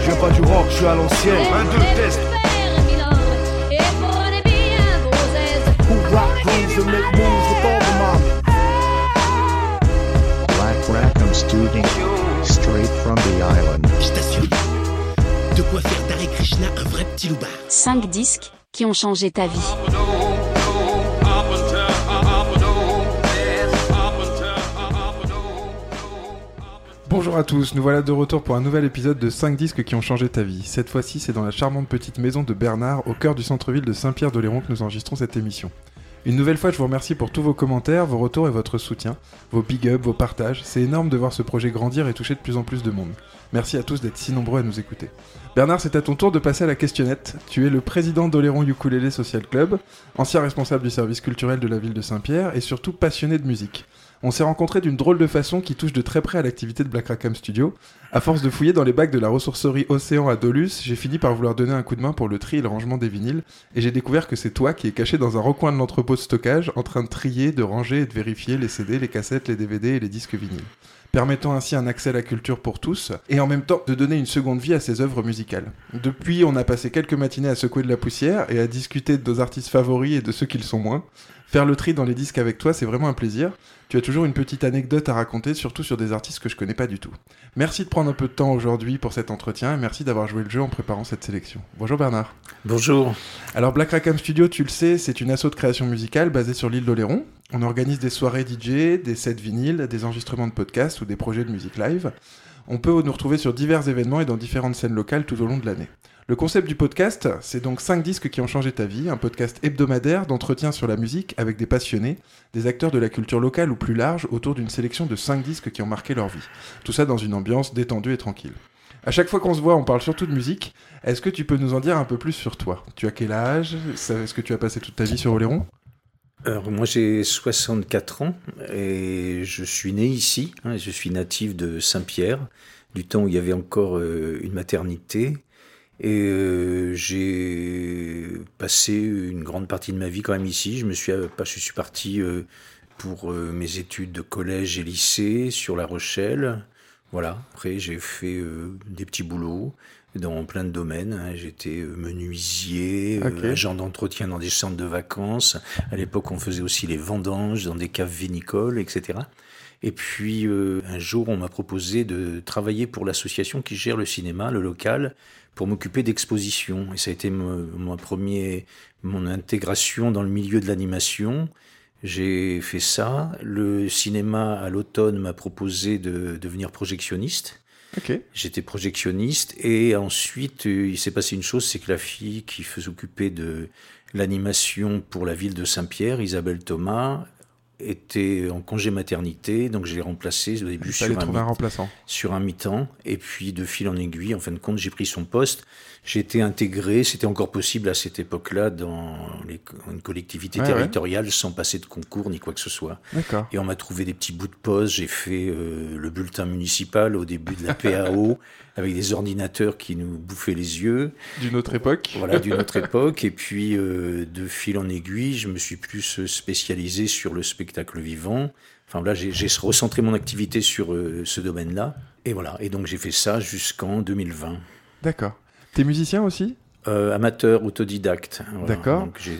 Je viens pas du rock, je suis à l'ancienne. Un, deux, test. Who rock grooves and make moves with all the mommy. Black Rackham Studio. Straight from the island. Je t'assure, de quoi faire d'Hare Krishna un vrai petit loupard. 5 disques qui ont changé ta vie. Bonjour à tous, nous voilà de retour pour un nouvel épisode de 5 disques qui ont changé ta vie. Cette fois-ci, c'est dans la charmante petite maison de Bernard, au cœur du centre-ville de Saint-Pierre-d'Oléron que nous enregistrons cette émission. Une nouvelle fois, je vous remercie pour tous vos commentaires, vos retours et votre soutien, vos big up, vos partages. C'est énorme de voir ce projet grandir et toucher de plus en plus de monde. Merci à tous d'être si nombreux à nous écouter. Bernard, c'est à ton tour de passer à la questionnette. Tu es le président d'Oléron Ukulele Social Club, ancien responsable du service culturel de la ville de Saint-Pierre et surtout passionné de musique. On s'est rencontrés d'une drôle de façon qui touche de très près à l'activité de Black Rackham Studio. À force de fouiller dans les bacs de la ressourcerie Océan à Dolus, j'ai fini par vouloir donner un coup de main pour le tri et le rangement des vinyles, et j'ai découvert que c'est toi qui es caché dans un recoin de l'entrepôt de stockage, en train de trier, de ranger et de vérifier les CD, les cassettes, les DVD et les disques vinyles permettant ainsi un accès à la culture pour tous, et en même temps de donner une seconde vie à ses œuvres musicales. Depuis, on a passé quelques matinées à secouer de la poussière et à discuter de nos artistes favoris et de ceux qui le sont moins. Faire le tri dans les disques avec toi, c'est vraiment un plaisir. Tu as toujours une petite anecdote à raconter, surtout sur des artistes que je connais pas du tout. Merci de prendre un peu de temps aujourd'hui pour cet entretien et merci d'avoir joué le jeu en préparant cette sélection. Bonjour Bernard. Bonjour. Alors Black Rackham Studio, tu le sais, c'est une asso de création musicale basée sur l'île d'Oléron. On organise des soirées DJ, des sets vinyles, des enregistrements de podcasts ou des projets de musique live. On peut nous retrouver sur divers événements et dans différentes scènes locales tout au long de l'année. Le concept du podcast, c'est donc 5 disques qui ont changé ta vie, un podcast hebdomadaire d'entretien sur la musique avec des passionnés, des acteurs de la culture locale ou plus large autour d'une sélection de 5 disques qui ont marqué leur vie. Tout ça dans une ambiance détendue et tranquille. À chaque fois qu'on se voit, on parle surtout de musique. Est-ce que tu peux nous en dire un peu plus sur toi? Tu as quel âge? Est-ce que tu as passé toute ta vie sur Oléron? Alors moi j'ai 64 ans et je suis né ici. hein, je suis natif de Saint-Pierre, du temps où il y avait encore euh, une maternité. Et euh, j'ai passé une grande partie de ma vie quand même ici. Je me suis, euh, je suis parti euh, pour euh, mes études de collège et lycée sur La Rochelle. Voilà. Après j'ai fait des petits boulots dans plein de domaines. hein. J'étais menuisier, agent d'entretien dans des centres de vacances. À l'époque, on faisait aussi les vendanges dans des caves vinicoles, etc. Et puis, euh, un jour, on m'a proposé de travailler pour l'association qui gère le cinéma, le local, pour m'occuper d'expositions. Et ça a été mon, mon premier, mon intégration dans le milieu de l'animation. J'ai fait ça. Le cinéma, à l'automne, m'a proposé de devenir projectionniste. J'étais projectionniste et ensuite euh, il s'est passé une chose, c'est que la fille qui faisait occuper de l'animation pour la ville de Saint-Pierre, Isabelle Thomas, était en congé maternité, donc je l'ai remplacée au début sur un, un remplaçant. sur un mi-temps et puis de fil en aiguille, en fin de compte, j'ai pris son poste. J'ai été intégré, c'était encore possible à cette époque-là dans les, une collectivité Ouais, ouais. territoriale sans passer de concours ni quoi que ce soit. Et on m'a trouvé des petits bouts de poste. J'ai fait euh, le bulletin municipal au début de la PAO avec des ordinateurs qui nous bouffaient les yeux. D'une autre époque. Voilà, d'une autre époque. Et puis, euh, de fil en aiguille, je me suis plus spécialisé sur le spectacle vivant. Enfin, là, j'ai j'ai recentré mon activité sur euh, ce domaine-là. Et voilà. Et donc, j'ai fait ça jusqu'en 2020. D'accord. T'es musicien aussi? Euh, amateur, autodidacte. Voilà. D'accord. Donc, J'ai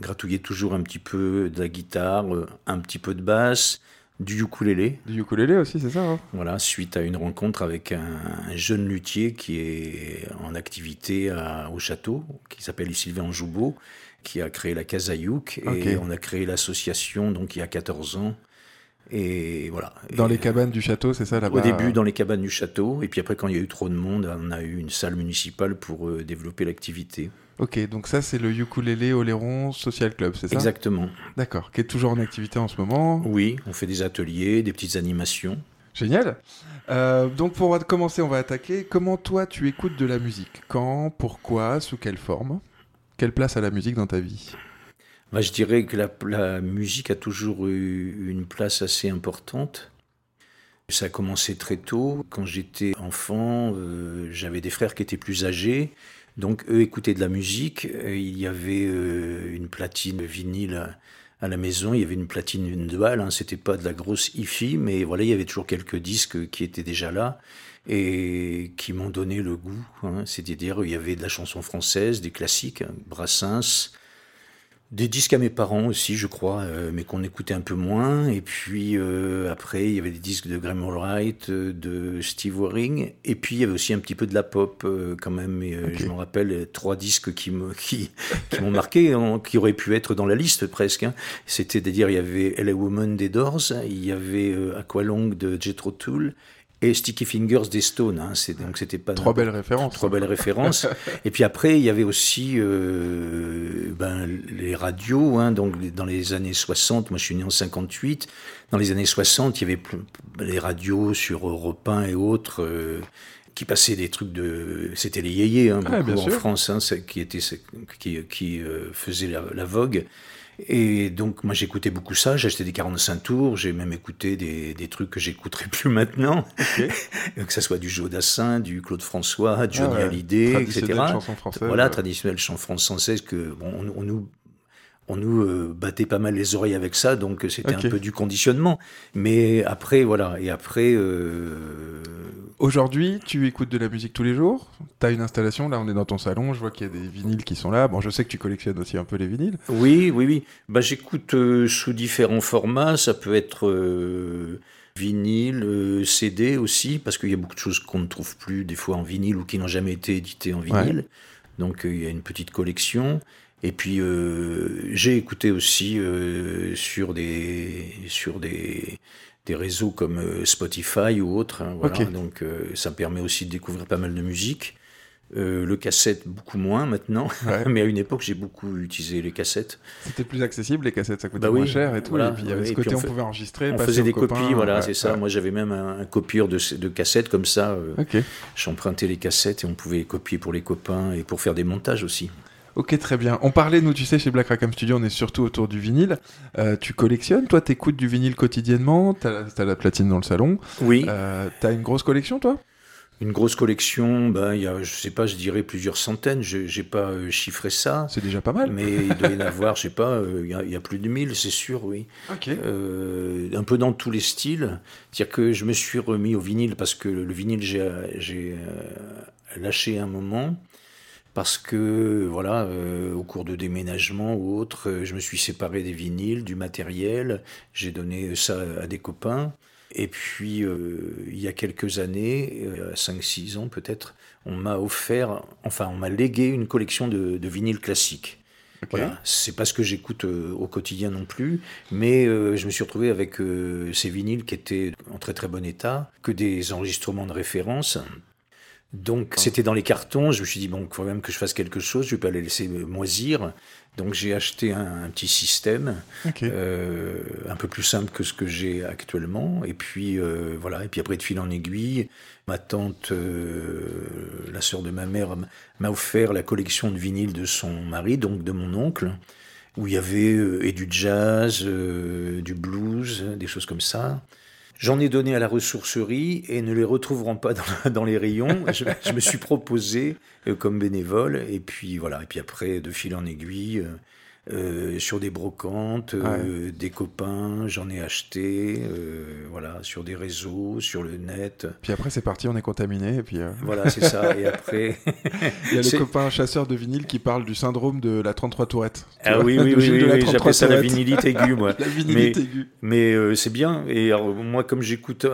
gratouillé toujours un petit peu de la guitare, euh, un petit peu de basse, du ukulélé. Du ukulélé aussi, c'est ça hein? Voilà, suite à une rencontre avec un, un jeune luthier qui est en activité à- au château, qui s'appelle Sylvain Joubeau, qui a créé la Casayouk. Et Ok. on a créé l'association donc il y a 14 ans. Et voilà. Dans Et, les cabanes du château, c'est ça là-bas? Au début, dans les cabanes du château. Et puis après, quand il y a eu trop de monde, on a eu une salle municipale pour euh, développer l'activité. Ok, donc ça c'est le ukulélé Oléron Social Club, c'est ça? Exactement. D'accord, qui est toujours en activité en ce moment. Oui, on fait des ateliers, des petites animations. Génial. Euh, donc pour commencer, on va attaquer. Comment toi tu écoutes de la musique? Quand? Pourquoi? Sous quelle forme? Quelle place a la musique dans ta vie? Je dirais que la, musique a toujours eu une place assez importante. Ça a commencé très tôt. Quand j'étais enfant, euh, j'avais des frères qui étaient plus âgés. Donc, eux écoutaient de la musique. Il y avait euh, une platine vinyle à la maison. Il y avait une platine une dual, hein, c'était pas de la grosse hi-fi, mais voilà, il y avait toujours quelques disques qui étaient déjà là et qui m'ont donné le goût. Hein. C'est-à-dire, il y avait de la chanson française, des classiques, hein, Brassens, des disques à mes parents aussi, je crois, euh, mais qu'on écoutait un peu moins. Et puis euh, après, il y avait des disques de Graham Allwright, euh, de Steve Waring. Et puis il y avait aussi un petit peu de la pop euh, quand même. Et, Je me rappelle trois disques qui me qui, qui m'ont marqué, qui auraient pu être dans la liste presque. Hein. C'était-à-dire il y avait LA Woman des Doors, il y avait euh, Aqualung de Jethro Tull. Et Sticky Fingers des Stones, hein. c'est donc c'était pas Trois belles références. Trois belles références. Et puis après, il y avait aussi euh, ben, les radios. Hein, donc dans les années 60, moi je suis né en 58. Dans les années 60, il y avait les radios sur Europe 1 et autres. euh, qui passaient des trucs de c'était les yéyés hein, beaucoup en sûr. France hein, qui était qui, qui euh, faisait la, la vogue et donc moi j'écoutais beaucoup ça. J'achetais des 45 tours. J'ai même écouté des, des trucs que j'écouterai plus maintenant. Que ça soit du Joe Dassin du Claude François Johnny Ah ouais. Hallyday etc Traditionnelle chanson française. voilà traditionnelle chanson française que bon, on, on nous on nous euh, battait pas mal les oreilles avec ça, donc c'était Ok. un peu du conditionnement. Mais après, voilà, et après, euh, Aujourd'hui, tu écoutes de la musique tous les jours? T'as une installation, là on est dans ton salon, je vois qu'il y a des vinyles qui sont là. Bon, je sais que tu collectionnes aussi un peu les vinyles. Oui, oui, oui. Bah, j'écoute euh, sous différents formats. Ça peut être euh, vinyle, euh, CD aussi, parce qu'il y a beaucoup de choses qu'on ne trouve plus des fois en vinyle ou qui n'ont jamais été éditées en vinyle. Donc euh, il y a une petite collection. Et puis euh, j'ai écouté aussi euh, sur des sur des des réseaux comme euh, Spotify ou autres. hein, voilà. Donc ça me permet aussi de découvrir pas mal de musique. Le cassette beaucoup moins maintenant, Ouais. mais à une époque j'ai beaucoup utilisé les cassettes. C'était plus accessible, les cassettes ça coûtait Bah oui, moins cher et tout. voilà. et puis il y avait ce côté, on pouvait enregistrer, On faisait des copains, copies, voilà, ouais, c'est ça. Moi j'avais même un, un copieur de, de cassettes comme ça. euh, Ok. J'empruntais les cassettes et on pouvait les copier pour les copains et pour faire des montages aussi. Ok, très bien. On parlait, nous, tu sais, chez Black Rackham Studio, on est surtout autour du vinyle. Euh, tu collectionnes, toi, t'écoutes du vinyle quotidiennement, t'as as la platine dans le salon. Oui, Euh, t'as une grosse collection, toi? Une grosse collection, ben, il y a, je sais pas, je dirais plusieurs centaines, je n'ai pas euh, chiffré ça. C'est déjà pas mal. Mais il doit y en avoir, je sais pas, euh, il y a- il y, a plus de 1000, c'est sûr, oui. Ok. Euh, un peu dans tous les styles. C'est-à-dire que je me suis remis au vinyle parce que le vinyle, j'ai lâché un moment. Parce que, voilà, euh, au cours de déménagement ou autre, euh, je me suis séparé des vinyles, du matériel. J'ai donné ça à des copains. Et puis, euh, il y a quelques années, euh, 5-6 ans peut-être, on m'a offert, enfin, on m'a légué une collection de, de vinyles classiques. Voilà, c'est pas ce que j'écoute euh, au quotidien non plus, mais euh, je me suis retrouvé avec euh, ces vinyles qui étaient en très très bon état, que des enregistrements de référence. Donc c'était dans les cartons, je me suis dit, bon, il faut même que je fasse quelque chose, je vais pas les laisser moisir. Donc j'ai acheté un, un petit système, euh, un peu plus simple que ce que j'ai actuellement. Et puis euh, voilà, et puis après de fil en aiguille, ma tante, euh, la sœur de ma mère, m'a offert la collection de vinyles de son mari, donc de mon oncle, où il y avait euh, et du jazz, euh, du blues, des choses comme ça. J'en ai donné à la ressourcerie et ne les retrouveront pas dans, les rayons. Je, je me suis proposé euh, comme bénévole et puis voilà. Et puis après, de fil en aiguille, euh, sur des brocantes, euh, des copains, j'en ai acheté, euh, voilà, sur des réseaux, sur le net. Puis après, c'est parti, on est contaminé. Et puis, Voilà, c'est ça. Et après, il y a le copain chasseur de vinyle qui parle du syndrome de la 33 tourette. Ah vois, oui, oui, oui, oui, oui, 33 j'appelle ça la vinylite aiguë, moi. La vinylite Mais- aiguë. Mais c'est bien. Et alors, moi, comme j'écoute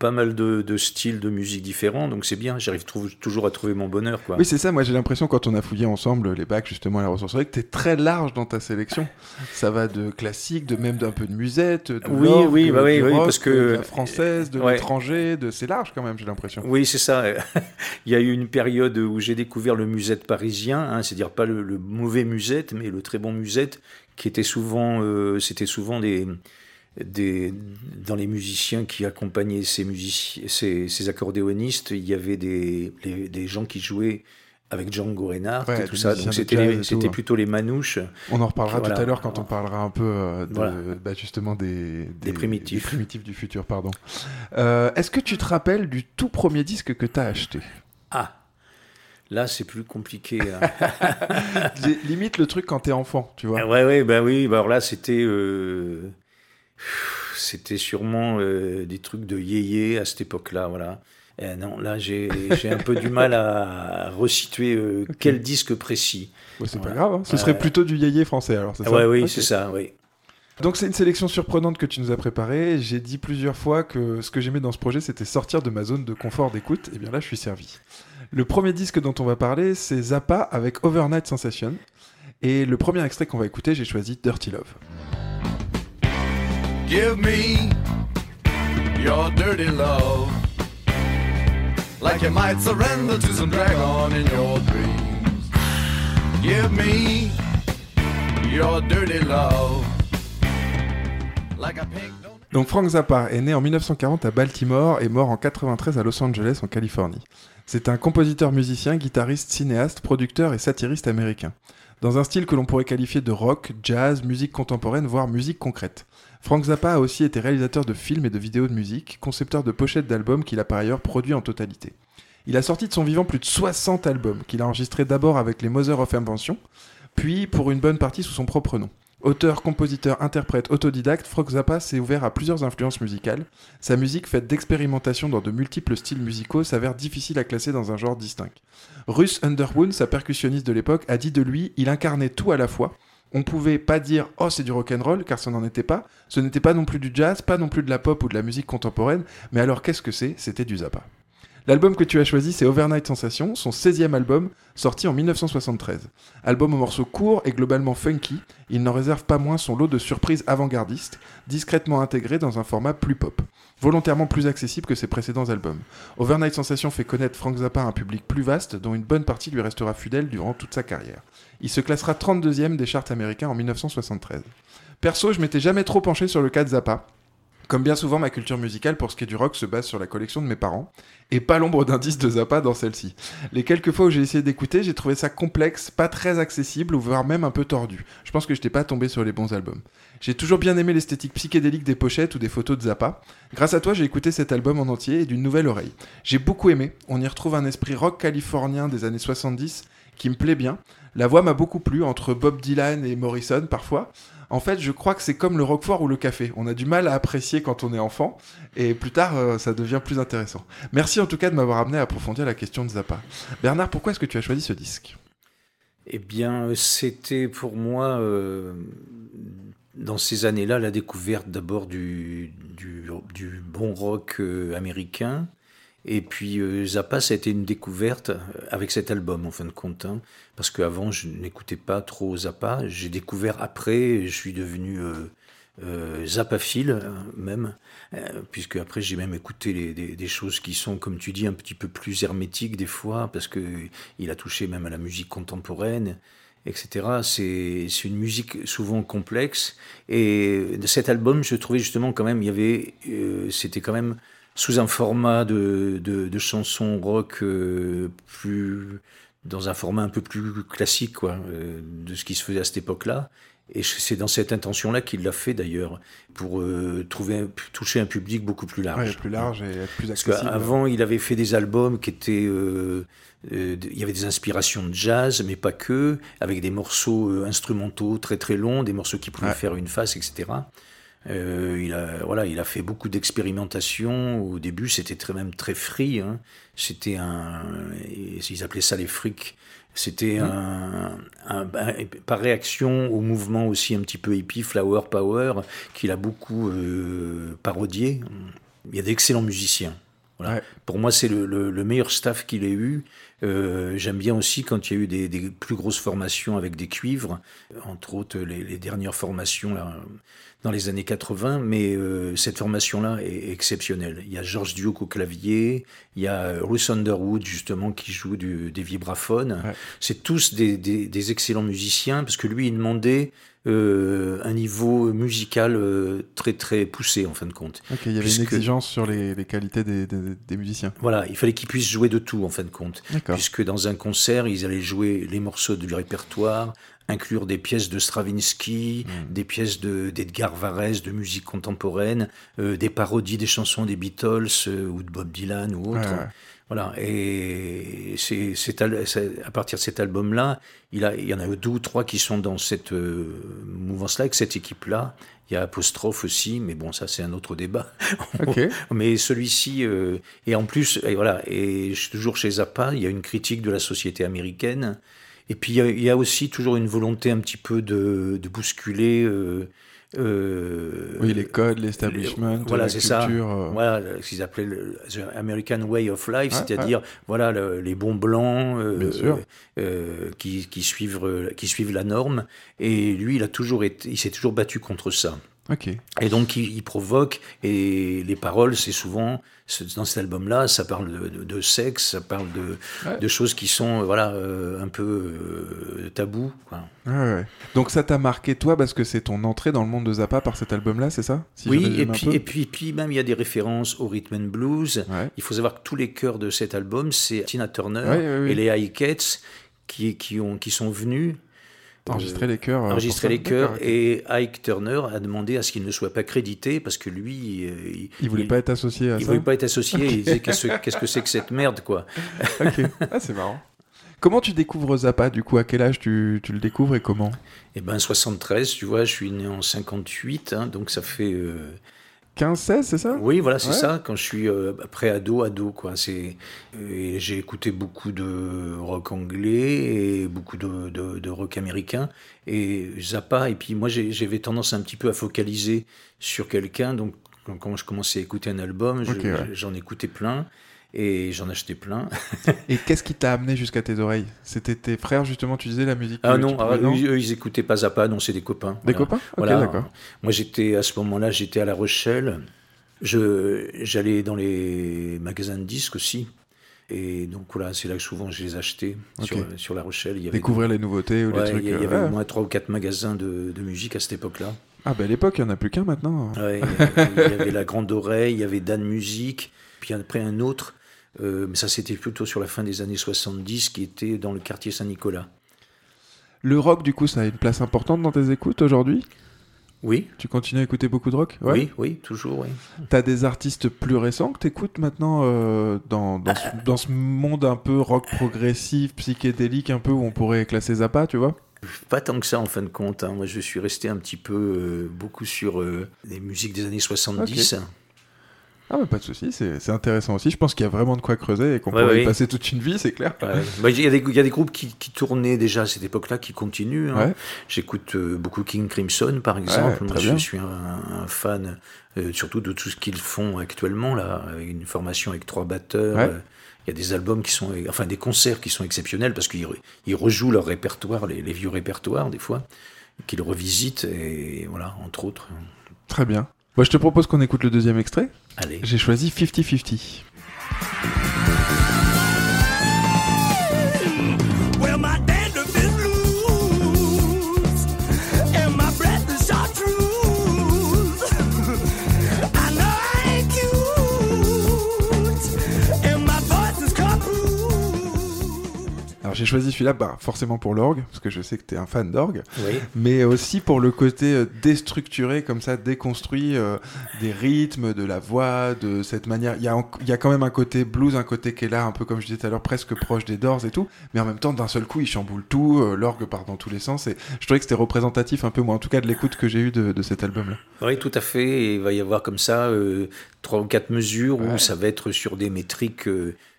pas mal de, de styles de musique différents, donc c'est bien. J'arrive toujours à trouver mon bonheur, quoi. Oui, c'est ça. Moi, j'ai l'impression, quand on a fouillé ensemble les bacs, justement, à la ressourcerie, que très large dans ta sélection. Ça va de classique, de même d'un peu de musette, de Oui, bah oui, rock, parce que- de la française, de Ouais. l'étranger, de... c'est large quand même, j'ai l'impression. Oui, c'est ça. Il y a eu une période où j'ai découvert le musette parisien, hein, c'est-à-dire pas le, le mauvais musette, mais le très bon musette, qui était souvent, euh, c'était souvent des, des, dans les musiciens qui accompagnaient ces musiciens, ces, ces accordéonistes, il y avait des, les- des gens qui jouaient avec Django Reinhardt Ouais, et tout ça. Donc c'était plutôt les manouches. On en reparlera Voilà. tout à l'heure quand on parlera un peu euh, de, Voilà. bah, justement des, Des primitifs. des primitifs du futur. pardon. Euh, Est-ce que tu te rappelles du tout premier disque que t'as acheté? Ah, Là, c'est plus compliqué. hein. Li- Limite le truc quand t'es enfant, tu vois. Ouais, ouais, bah oui. Bah alors là, c'était, euh, c'était sûrement des trucs de yéyé à cette époque-là, voilà. Eh non, là, j'ai, un peu du mal à resituer euh, quel disque précis. Ouais, c'est pas grave, hein. ce serait Ouais. plutôt du yéyé français alors, c'est ça ouais, oui, c'est ça, oui. Donc c'est une sélection surprenante que tu nous as préparée. J'ai dit plusieurs fois que ce que j'aimais dans ce projet, c'était sortir de ma zone de confort d'écoute. Et bien là, je suis servi. Le premier disque dont on va parler, c'est Zappa avec Overnight Sensation. Et le premier extrait qu'on va écouter, j'ai choisi Dirty Love. Give me your dirty love. Donc Frank Zappa est né en 1940 à Baltimore et mort en 93 à Los Angeles en Californie. C'est un compositeur musicien, guitariste, cinéaste, producteur et satiriste américain. Dans un style que l'on pourrait qualifier de rock, jazz, musique contemporaine, voire musique concrète. Frank Zappa a aussi été réalisateur de films et de vidéos de musique, concepteur de pochettes d'albums qu'il a par ailleurs produit en totalité. Il a sorti de son vivant plus de 60 albums, qu'il a enregistrés d'abord avec les Mother of Invention, puis pour une bonne partie sous son propre nom. Auteur, compositeur, interprète, autodidacte, Frank Zappa s'est ouvert à plusieurs influences musicales. Sa musique, faite d'expérimentation dans de multiples styles musicaux, s'avère difficile à classer dans un genre distinct. Russ Underwood, sa percussionniste de l'époque, a dit de lui il incarnait tout à la fois. On pouvait pas dire oh c'est du rock'n'roll car ce n'en était pas. Ce n'était pas non plus du jazz, pas non plus de la pop ou de la musique contemporaine. Mais alors qu'est-ce que c'est? C'était du Zappa. L'album que tu as choisi, c'est Overnight Sensation, son 16e album, sorti en 1973. Album aux morceaux courts et globalement funky, il n'en réserve pas moins son lot de surprises avant-gardistes, discrètement intégrées dans un format plus pop, volontairement plus accessible que ses précédents albums. Overnight Sensation fait connaître Frank Zappa à un public plus vaste, dont une bonne partie lui restera fidèle durant toute sa carrière. Il se classera 32e des charts américains en 1973. Perso, je m'étais jamais trop penché sur le cas de Zappa. Comme bien souvent, ma culture musicale pour ce qui est du rock se base sur la collection de mes parents, et pas l'ombre d'indice de Zappa dans celle-ci. Les quelques fois où j'ai essayé d'écouter, j'ai trouvé ça complexe, pas très accessible, ou voire même un peu tordu. Je pense que je n'étais pas tombé sur les bons albums. J'ai toujours bien aimé l'esthétique psychédélique des pochettes ou des photos de Zappa. Grâce à toi, j'ai écouté cet album en entier et d'une nouvelle oreille. J'ai beaucoup aimé, on y retrouve un esprit rock californien des années 70 qui me plaît bien. La voix m'a beaucoup plu, entre Bob Dylan et Morrison parfois. En fait, je crois que c'est comme le roquefort ou le café. On a du mal à apprécier quand on est enfant, et plus tard, euh, ça devient plus intéressant. Merci en tout cas de m'avoir amené à approfondir la question de Zappa. Bernard, pourquoi est-ce que tu as choisi ce disque? Eh bien, c'était pour moi, euh, dans ces années-là, la découverte d'abord du, bon rock euh, américain. Et puis euh, Zappa, ça a été une découverte avec cet album, en fin de compte. hein. parce qu'avant, je n'écoutais pas trop Zappa. J'ai découvert après, je suis devenu euh, euh, euh, même. Euh, puisque après, j'ai même écouté des, choses qui sont, comme tu dis, un petit peu plus hermétiques des fois, parce que il a touché même à la musique contemporaine etc. C'est une musique souvent complexe. Et cet album, je trouvais justement quand même, il y avait, euh, c'était quand même sous un format de, de, de chansons rock euh, plus dans un format un peu plus classique quoi, euh, de ce qui se faisait à cette époque-là. Et c'est dans cette intention-là qu'il l'a fait d'ailleurs, pour euh, trouver, toucher un public beaucoup plus large. Ouais, plus large et plus Parce accessible. qu'avant, il avait fait des albums qui étaient. euh, euh, il y avait des inspirations de jazz, mais pas que, avec des morceaux instrumentaux très très longs, des morceaux qui pouvaient Ouais. faire une face, etc. Euh, il, a, voilà, il a fait beaucoup d'expérimentations. Au début, c'était très, même très free. hein. C'était un. Ils appelaient ça les frics. C'était un, un- un- par réaction au mouvement aussi un petit peu hippie, Flower Power, qu'il a beaucoup euh, parodié. Il y a d'excellents musiciens. Voilà. Ouais. Pour moi, c'est le, le- le meilleur staff qu'il ait eu. Euh, J'aime bien aussi quand il y a eu des, des plus grosses formations avec des cuivres, entre autres les, les dernières formations là, dans les années 80, mais euh, cette formation-là est exceptionnelle. Il y a George Duke au clavier, il y a Russ Underwood justement qui joue du- des vibraphones. Ouais. C'est tous des, des- des excellents musiciens parce que lui, il demandait euh, un niveau musical euh, très très poussé en fin de compte. Ok, il y avait puisque- une exigence sur les, les qualités des, des- des musiciens. Voilà, il fallait qu'ils puissent jouer de tout en fin de compte. Puisque dans un concert, ils allaient jouer les morceaux du répertoire, inclure des pièces de Stravinsky, Mm. des pièces de- d'Edgar Varèse, de musique contemporaine, euh, des parodies des chansons des Beatles euh, ou de Bob Dylan ou autre. Ouais. Voilà, et c'est à partir de cet album-là, il, a- il y en a deux ou trois qui sont dans cette euh, mouvance-là, avec cette équipe-là. Il y a Apostrophe aussi, mais bon, ça c'est un autre débat. Ok. Mais celui-ci, euh, et en plus, et voilà, et toujours chez Zappa, il y a une critique de la société américaine. Et puis il y a, il y a aussi toujours une volonté un petit peu de, de bousculer. euh, euh, Oui, les codes, l'establishment, voilà, la c'est ça. culture. euh. Voilà ce qu'ils appelaient le the American Way of Life, c'est-à-dire voilà le- les bons blancs euh, euh, qui, qui suivent qui suivent la norme. Et lui, il a toujours été, il s'est toujours battu contre ça. Et donc, il, il provoque, et les paroles, c'est souvent, dans cet album-là, ça parle de, de- de sexe, ça parle de, Ouais. de choses qui sont, euh, voilà, euh, un peu euh, tabous. quoi. Ouais, ouais. Donc ça t'a marqué toi parce que c'est ton entrée dans le monde de Zappa par cet album-là, c'est ça? Si oui, et puis, et, puis, puis même, il y a des références au rhythm and blues. Il faut savoir que tous les chœurs de cet album, c'est Tina Turner et les High-Cats qui, qui, ont, qui sont venus Enregistrer les chœurs. euh, enregistrer les chœurs. Et Ike Turner a demandé à ce qu'il ne soit pas crédité parce que lui, euh, il, Il voulait pas être associé à il ça. voulait pas être associé. Il disait qu'est-ce qu'est-ce que c'est que cette merde, quoi. Ok. Ah, c'est marrant. Comment tu découvres Zappa du coup? À quel âge tu, tu le découvres et comment? Eh ben 73, tu vois, je suis né en 58, hein, donc ça fait. euh, 15, 16, c'est ça? Oui, voilà, c'est Ouais. ça. Quand je suis euh, après ado, ado, quoi. J'ai écouté beaucoup de rock anglais et beaucoup de, de- de rock américain et Zappa. Et puis moi, j'avais tendance un petit peu à focaliser sur quelqu'un. Donc quand, je commençais à écouter un album, je- Ok, ouais. j'en écoutais plein et j'en achetais plein. Et qu'est-ce qui t'a amené jusqu'à tes oreilles? C'était tes frères justement, tu disais la musique Ah que non, ah, eux, eux, ils écoutaient pas Zappa, non, c'est des copains. Des Voilà. copains? Ok, Voilà. d'accord. Moi, j'étais à ce moment-là, j'étais à La Rochelle. Je j'allais dans les magasins de disques aussi. Et donc voilà, c'est là que souvent je les achetais sur, sur La Rochelle. Il y avait, Découvrir les nouveautés ou Ouais, les trucs. il y, euh, avait ouais. au moins trois ou quatre magasins de, de musique à cette époque-là. Ah bah à l'époque, il n'y en a plus qu'un maintenant. Ouais, il y avait La Grande Oreille, il y avait Dan Musique, puis après un autre, mais ça c'était plutôt sur la fin des années 70, qui était dans le quartier Saint-Nicolas. Le rock, du coup, ça a une place importante dans tes écoutes aujourd'hui? Oui, Tu continues à écouter beaucoup de rock? Ouais. oui, oui, toujours, oui. T'as des artistes plus récents que t'écoutes maintenant euh, dans, dans, ce, dans ce monde un peu rock progressif, psychédélique, un peu où on pourrait classer Zappa, tu vois? Pas tant que ça en fin de compte. hein. Moi, je suis resté un petit peu euh, beaucoup sur euh, les musiques des années 70. Ah bah pas de souci, c'est intéressant aussi. Je pense qu'il y a vraiment de quoi creuser et qu'on Ouais, pourrait y passer toute une vie, c'est clair. Ouais. Bah, Il y, a des- il y a des groupes qui, qui tournaient déjà à cette époque-là, qui continuent. hein. J'écoute euh, beaucoup King Crimson, par exemple. Moi, je suis un, un fan, euh, surtout de tout ce qu'ils font actuellement, là, avec une formation avec trois batteurs. Euh, Il y a des albums qui sont, enfin des concerts qui sont exceptionnels parce qu'ils re- ils rejouent leur répertoire, les, les vieux répertoires des fois, qu'ils revisitent et voilà, entre autres. Très bien. Moi, je te propose qu'on écoute le deuxième extrait. Allez. J'ai choisi 50-50. J'ai choisi celui-là bah, forcément pour l'orgue, parce que je sais que t'es un fan d'orgue, Oui. mais aussi pour le côté euh, déstructuré, comme ça, déconstruit euh, des rythmes, de la voix, de cette manière. Il y, a en- il y a quand même un côté blues, un côté qui est là, un peu comme je disais tout à l'heure, presque proche des Doors et tout, mais en même temps, d'un seul coup, il chamboule tout, euh, l'orgue part dans tous les sens, et je trouvais que c'était représentatif un peu, moi en tout cas, de l'écoute que j'ai eue de, de cet album-là. Oui, tout à fait. Et il va y avoir comme ça euh, trois ou quatre mesures Ouais. où ça va être sur des métriques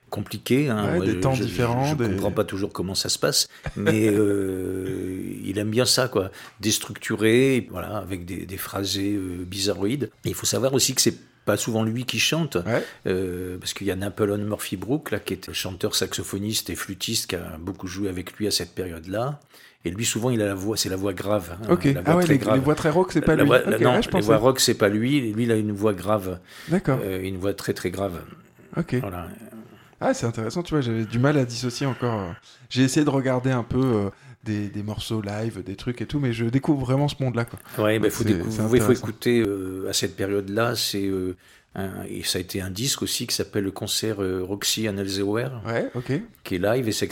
compliquées. hein. Ouais, des temps différents, Je, des- comprends pas toujours comment ça se passe, mais euh, il aime bien ça, quoi. Déstructuré, voilà, avec des, des phrasés euh, bizarroïdes. Et il faut savoir aussi que c'est pas souvent lui qui chante, Ouais. euh, parce qu'il y a Napoleon Murphy Brook, là, qui était chanteur, saxophoniste et flûtiste, qui a beaucoup joué avec lui à cette période-là. Et lui, souvent, il a la voix, c'est la voix grave. hein, la voix ah ouais, très les, grave. les voix très rock, c'est pas La lui. voix- non, ouais, je les voix rock, c'est pas lui. Lui, il a une voix grave, D'accord, euh, une voix très très grave. ok. Voilà. Ah, c'est intéressant, tu vois, j'avais du mal à dissocier encore. euh. J'ai essayé de regarder un peu euh, des, des morceaux live, des trucs et tout, mais je découvre vraiment ce monde-là. Ouais, ben, faut oui, faut écouter euh, à cette période-là. C'est euh, et ça a été un disque aussi qui s'appelle le concert Roxy and Elsevier, Ouais, ok. qui est live, et c'est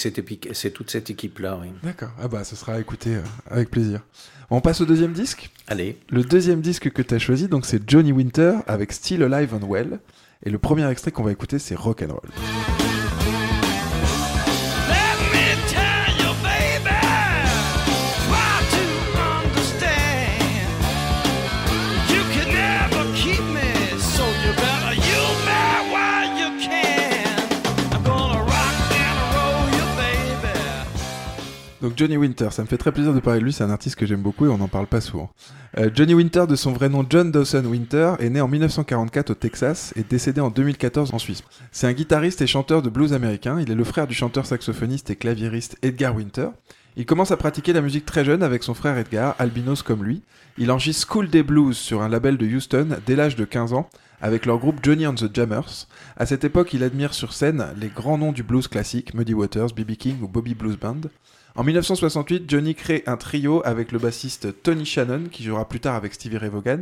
c'est toute cette équipe-là. oui. D'accord. Ah bah, ce sera à écouter avec plaisir. On passe au deuxième disque? Allez, Le deuxième disque que tu as choisi, donc c'est Johnny Winter avec Still Alive and Well. Et le premier extrait qu'on va écouter, c'est Rock Donc Johnny Winter, ça me fait très plaisir de parler de lui, c'est un artiste que j'aime beaucoup et on n'en parle pas souvent. Euh, Johnny Winter, de son vrai nom John Dawson Winter, est né en 1944 au Texas et décédé en 2014 en Suisse. C'est un guitariste et chanteur de blues américain, il est le frère du chanteur saxophoniste et claviériste Edgar Winter. Il commence à pratiquer la musique très jeune avec son frère Edgar, albinos comme lui. Il enregistre School Day Blues sur un label de Houston dès l'âge de 15 ans avec leur groupe Johnny and the Jammers. À cette époque, il admire sur scène les grands noms du blues classique, Muddy Waters, B.B. King ou Bobby Blues Band. En 1968, Johnny crée un trio avec le bassiste Tony Shannon, qui jouera plus tard avec Stevie Ray Vaughan,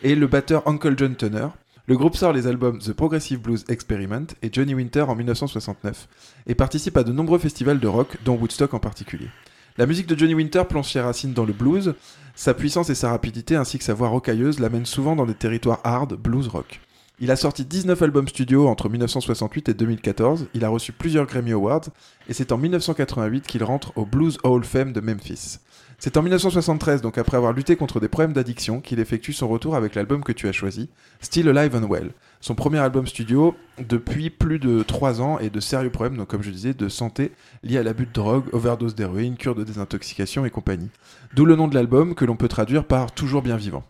et le batteur Uncle John Turner. Le groupe sort les albums The Progressive Blues Experiment et Johnny Winter en 1969, et participe à de nombreux festivals de rock, dont Woodstock en particulier. La musique de Johnny Winter plonge ses racines dans le blues, sa puissance et sa rapidité ainsi que sa voix rocailleuse l'amènent souvent dans des territoires hard, blues rock. Il a sorti 19 albums studio entre 1968 et 2014, il a reçu plusieurs Grammy Awards, et c'est en 1988 qu'il rentre au Blues Hall of Fame de Memphis. C'est en 1973, donc après avoir lutté contre des problèmes d'addiction, qu'il effectue son retour avec l'album que tu as choisi, Still Alive and Well. Son premier album studio depuis plus de 3 ans et de sérieux problèmes, donc comme je disais, de santé liés à l'abus de drogue, overdose d'héroïne, cure de désintoxication et compagnie. D'où le nom de l'album que l'on peut traduire par Toujours bien vivant.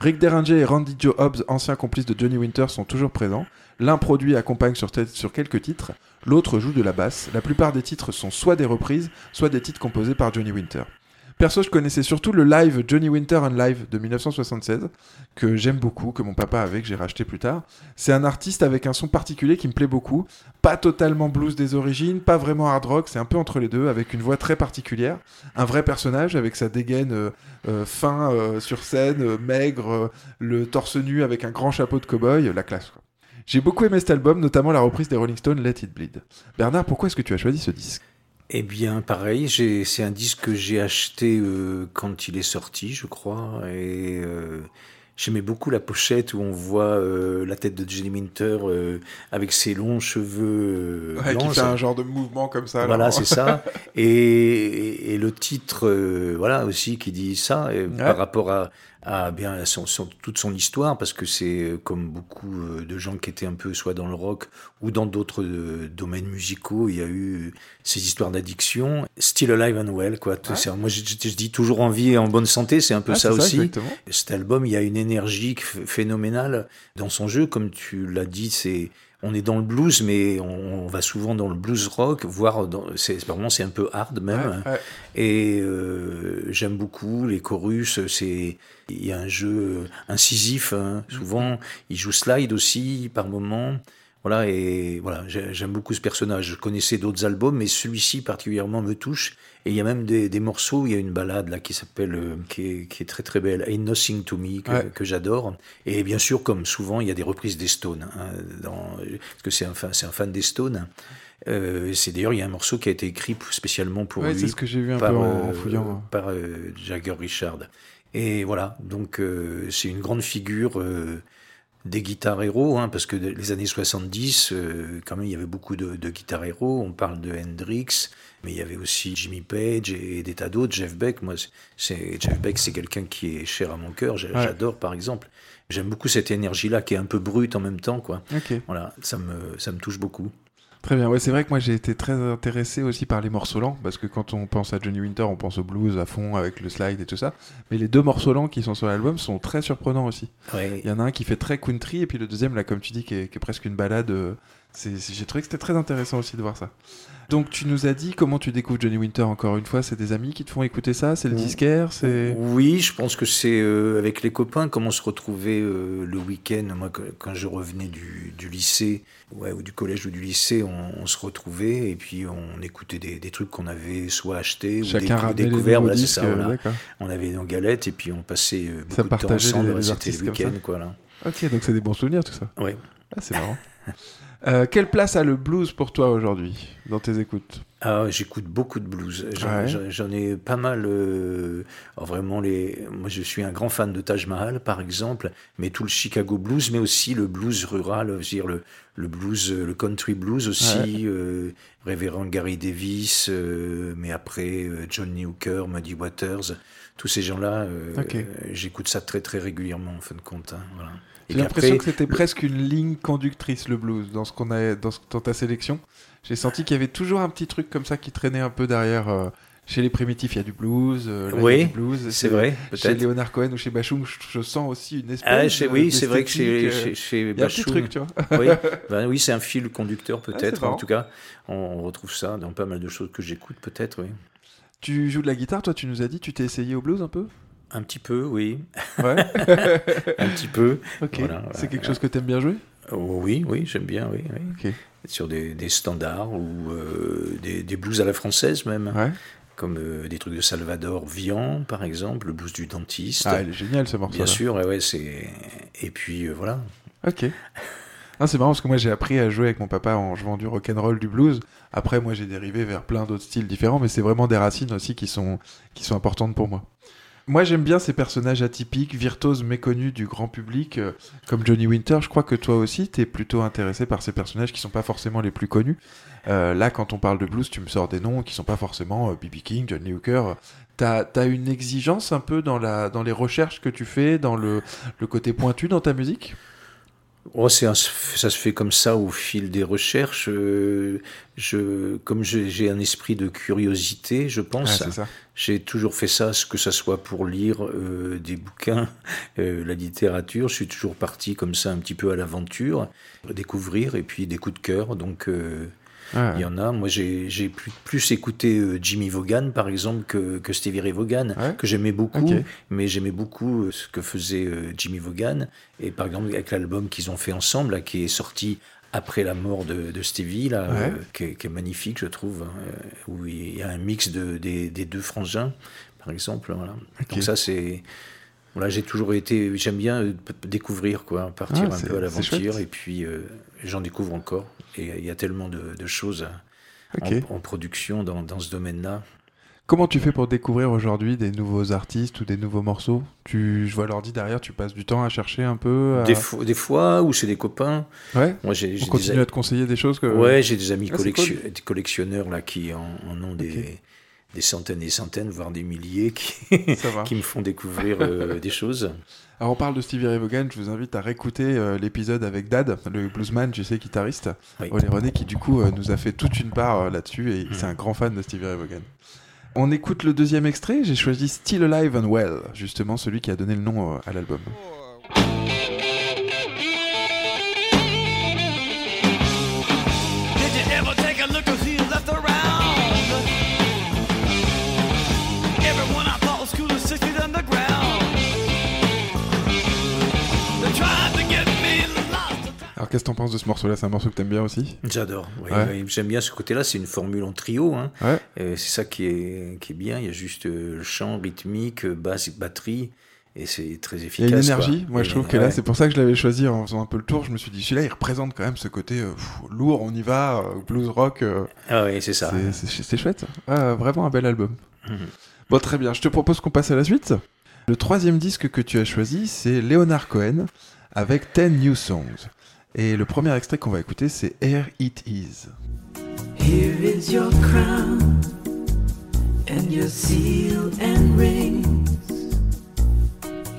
Rick Derringer et Randy Joe Hobbs, anciens complices de Johnny Winter, sont toujours présents. L'un produit et accompagne sur, quelques titres, l'autre joue de la basse. La plupart des titres sont soit des reprises, soit des titres composés par Johnny Winter. Perso, je connaissais surtout le live Johnny Winter on Live de 1976, que j'aime beaucoup, que mon papa avait, que j'ai racheté plus tard. C'est un artiste avec un son particulier qui me plaît beaucoup. Pas totalement blues des origines, pas vraiment hard rock, c'est un peu entre les deux, avec une voix très particulière. Un vrai personnage avec sa dégaine euh, euh, fin euh, sur scène, maigre, le torse nu avec un grand chapeau de cow-boy, la classe. J'ai beaucoup aimé cet album, notamment la reprise des Rolling Stones Let It Bleed. Bernard, pourquoi est-ce que tu as choisi ce disque? Eh bien, pareil, c'est un disque que j'ai acheté euh, quand il est sorti, je crois, et euh, j'aimais beaucoup la pochette où on voit euh, la tête de Johnny Winter euh, avec ses longs cheveux euh, Ouais, blancs. Qui fait un genre de mouvement comme ça. Voilà, là. c'est ça. Et, et le titre, euh, voilà aussi, qui dit ça par rapport à, à bien son, son- toute son histoire, parce que c'est euh, comme beaucoup euh, de gens qui étaient un peu soit dans le rock ou dans d'autres euh, domaines musicaux, il y a eu ces histoires d'addiction. Still alive and well, quoi. Moi, je, je- je dis toujours en vie et en bonne santé, c'est un peu Ah, ça aussi. exactement. Cet album, il y a une énergie ph- phénoménale dans son jeu, comme tu l'as dit, c'est on est dans le blues, mais on, va souvent dans le blues rock, voire c'est vraiment c'est un peu hard même. Ouais, ouais. Et euh, j'aime beaucoup les chorus. C'est il y a un jeu incisif. hein. Souvent, il joue slide aussi par moment. Voilà et voilà, j'ai- j'aime beaucoup ce personnage. Je connaissais d'autres albums, mais celui-ci particulièrement me touche. Et il y a même des, des morceaux. Il y a une balade là qui s'appelle, euh, qui, est, qui est très très belle, Ain't Nothing to Me, que, Ouais. que j'adore. Et bien sûr, comme souvent, il y a des reprises des Stones. hein, dans, parce que c'est un, fan- un fan des Stones. Euh, c'est d'ailleurs il y a un morceau qui a été écrit spécialement pour Ouais, lui c'est ce que j'ai vu un par, peu en, euh, fouillant. par euh, Jagger Richard. Et voilà, donc euh, c'est une grande figure euh, des guitares héros, hein, parce que de- les années 70, euh, quand même, il y avait beaucoup de, de guitares héros. On parle de Hendrix, mais il y avait aussi Jimmy Page et, des tas d'autres. Jeff Beck, moi, c'est- Jeff Beck, c'est quelqu'un qui est cher à mon cœur. Ouais. J'adore, par exemple. J'aime beaucoup cette énergie-là qui est un peu brute en même temps, quoi. Voilà, ça me, ça me touche beaucoup. Très bien, ouais, c'est vrai que moi j'ai été très intéressé aussi par les morceaux lents, parce que quand on pense à Johnny Winter, on pense au blues à fond avec le slide et tout ça. Mais les deux morceaux lents qui sont sur l'album sont très surprenants aussi. Ouais. Il y en a un qui fait très country, et puis le deuxième, là, comme tu dis, qui est, qui est presque une balade. euh, J'ai trouvé que c'était très intéressant aussi de voir ça. Donc tu nous as dit comment tu découvres Johnny Winter encore une fois, c'est des amis qui te font écouter ça, c'est le Oui. disquaire, c'est... Oui, je pense que c'est euh, avec les copains, comme on se retrouvait euh, le week-end. Moi, quand je revenais du, du lycée, ouais, ou du collège ou du lycée, on, on se retrouvait et puis on écoutait des, des trucs qu'on avait soit achetés ou Chacun les découverts. Voilà, c'est ça, voilà. On avait nos galettes et puis on passait euh, Ça beaucoup de temps ensemble. C'était artistes le ça. week-end, quoi. Là. Ok, donc c'est des bons souvenirs tout ça. Ouais. Ah, c'est marrant. Euh, quelle place a le blues pour toi aujourd'hui dans tes écoutes? Ah, j'écoute beaucoup de blues. J'en Ouais. ai pas mal. euh, alors vraiment, les... moi je suis un grand fan de Taj Mahal, par exemple, mais tout le Chicago blues, mais aussi le blues rural, je veux dire le, le blues, euh, le country blues aussi, euh, Révérend Gary Davis, euh, mais après Johnny Hooker, Muddy Waters, tous ces gens-là, j'écoute ça très très régulièrement en fin de compte. hein, voilà. J'ai l'impression que c'était presque une ligne conductrice le blues dans ce qu'on a dans, ce- dans ta sélection. J'ai senti qu'il y avait toujours un petit truc comme ça qui traînait un peu derrière. euh, chez les primitifs, il y a du blues. euh, là, Oui, du blues. c'est vrai, Chez. Leonard Cohen ou chez Bachung, je, je sens aussi une espèce. Ah, chez- de- oui, c'est vrai que chez, d'esthétique, euh, chez, chez Il y a un petit Bachung- truc, tu vois. oui, ben oui c'est un fil conducteur c'est peut-être. en tout cas, on, on retrouve ça dans pas mal de choses que j'écoute peut-être, oui. Tu joues de la guitare, toi, tu nous as dit, tu t'es essayé au blues un peu? Un petit peu, oui. Ouais. un petit peu. Voilà, c'est voilà. quelque chose que t'aimes bien jouer? Oh, oui, oui, j'aime bien, oui. oui. Sur des, des standards ou euh, des, des blues à la française même. Ouais. Comme euh, des trucs de Salvador Vian, par exemple, le blues du dentiste. Ah, il est génial ce morceau. bien sûr, ouais, ouais, c'est. Et puis euh, voilà. Ok. Ah, c'est marrant parce que moi j'ai appris à jouer avec mon papa en jouant du rock'n'roll, du blues. Après, moi j'ai dérivé vers plein d'autres styles différents, mais c'est vraiment des racines aussi qui sont, qui sont importantes pour moi. Moi j'aime bien ces personnages atypiques, virtuoses, méconnus du grand public, euh, comme Johnny Winter. Je crois que toi aussi t'es plutôt intéressé par ces personnages qui sont pas forcément les plus connus. Euh, là, quand on parle de blues, tu me sors des noms qui sont pas forcément B.B. King, Johnny Hooker. T'as as une exigence un peu dans, la, dans les recherches que tu fais, dans le, le côté pointu dans ta musique? Oh, c'est un- ça se fait comme ça au fil des recherches. euh, je, comme j'ai un esprit de curiosité, je Ah, pense, ça. j'ai toujours fait ça, que ça soit pour lire euh, des bouquins, euh, la littérature. Je suis toujours parti comme ça un petit peu à l'aventure, découvrir et puis des coups de cœur. Donc il y en a. Moi, j'ai plus, plus écouté euh, Jimmy Vaughan, par exemple, que, que Stevie Ray Vaughan, Ouais. que j'aimais beaucoup. Mais j'aimais beaucoup euh, ce que faisait euh, Jimmy Vaughan. Et par exemple, avec l'album qu'ils ont fait ensemble, là, qui est sorti après la mort de, de Stevie, là, Ouais. euh, qui, est, qui est magnifique, je trouve, hein, euh, où il y a un mix de, des, des deux frangins, par exemple. Voilà. Donc ça, c'est... Voilà, j'ai toujours été... J'aime bien découvrir, quoi, partir Ah, un peu à l'aventure. Et puis, euh, j'en découvre encore. Et il y a tellement de, de choses en- production dans, dans ce domaine-là. Comment tu fais pour découvrir aujourd'hui des nouveaux artistes ou des nouveaux morceaux? Tu, Je vois l'ordi derrière, tu passes du temps à chercher un peu à- Des, fois, des fois, ou c'est des copains. Ouais Moi, j'ai On des continue a- à te conseiller des choses que... Ouais, j'ai des amis Ah, des collectionneurs là qui en, en ont des, des centaines et des centaines, voire des milliers, qui me font découvrir euh, des choses. Alors on parle de Stevie Ray Vaughan, je vous invite à réécouter euh, l'épisode avec Dad, le bluesman, tu sais, guitariste, Oui. Olé René, qui du coup euh, nous a fait toute une part euh, là-dessus et Mm. c'est un grand fan de Stevie Ray Vaughan. On écoute le deuxième extrait, j'ai choisi Still Alive and Well, justement celui qui a donné le nom à l'album. Qu'est-ce que t'en penses de ce morceau-là? C'est un morceau que t'aimes bien aussi? J'adore. oui, Ouais. oui, J'aime bien ce côté-là. C'est une formule en trio. Hein. Ouais. Euh, c'est ça qui est, qui est bien. Il y a juste euh, le chant rythmique, euh, basse, batterie. Et c'est très Il y efficace. a une énergie, quoi. moi Et- je trouve que là c'est pour ça que je l'avais choisi en faisant un peu le tour, je me suis dit celui-là il représente quand même ce côté euh, pff, lourd, on y va, euh, blues rock, Ah oui, c'est ça. c'est chouette. Ah, vraiment un bel album. Mhm. Bon très bien, je te propose qu'on passe à la suite. Le troisième disque que tu as choisi c'est Leonard Cohen avec 10 New Songs. Et le premier extrait qu'on va écouter c'est Air It Is. Here is your crown and your seal and rings.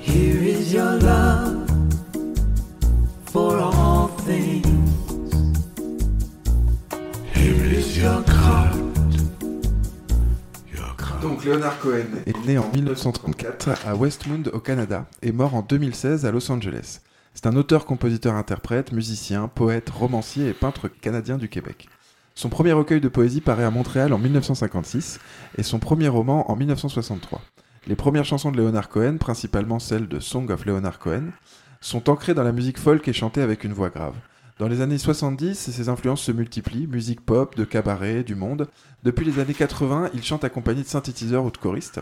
Here is your love for all things. Here is your card. Donc Leonard Cohen est né en 1934 à Westmount au Canada et mort en 2016 à Los Angeles. C'est un auteur, compositeur, interprète, musicien, poète, romancier et peintre canadien du Québec. Son premier recueil de poésie paraît à Montréal en 1956 et son premier roman en 1963. Les premières chansons de Leonard Cohen, principalement celles de Song of Leonard Cohen, sont ancrées dans la musique folk et chantées avec une voix grave. Dans les années 70, ses influences se multiplient, musique pop, de cabaret, du monde. Depuis les années 80, il chante accompagné de synthétiseurs ou de choristes.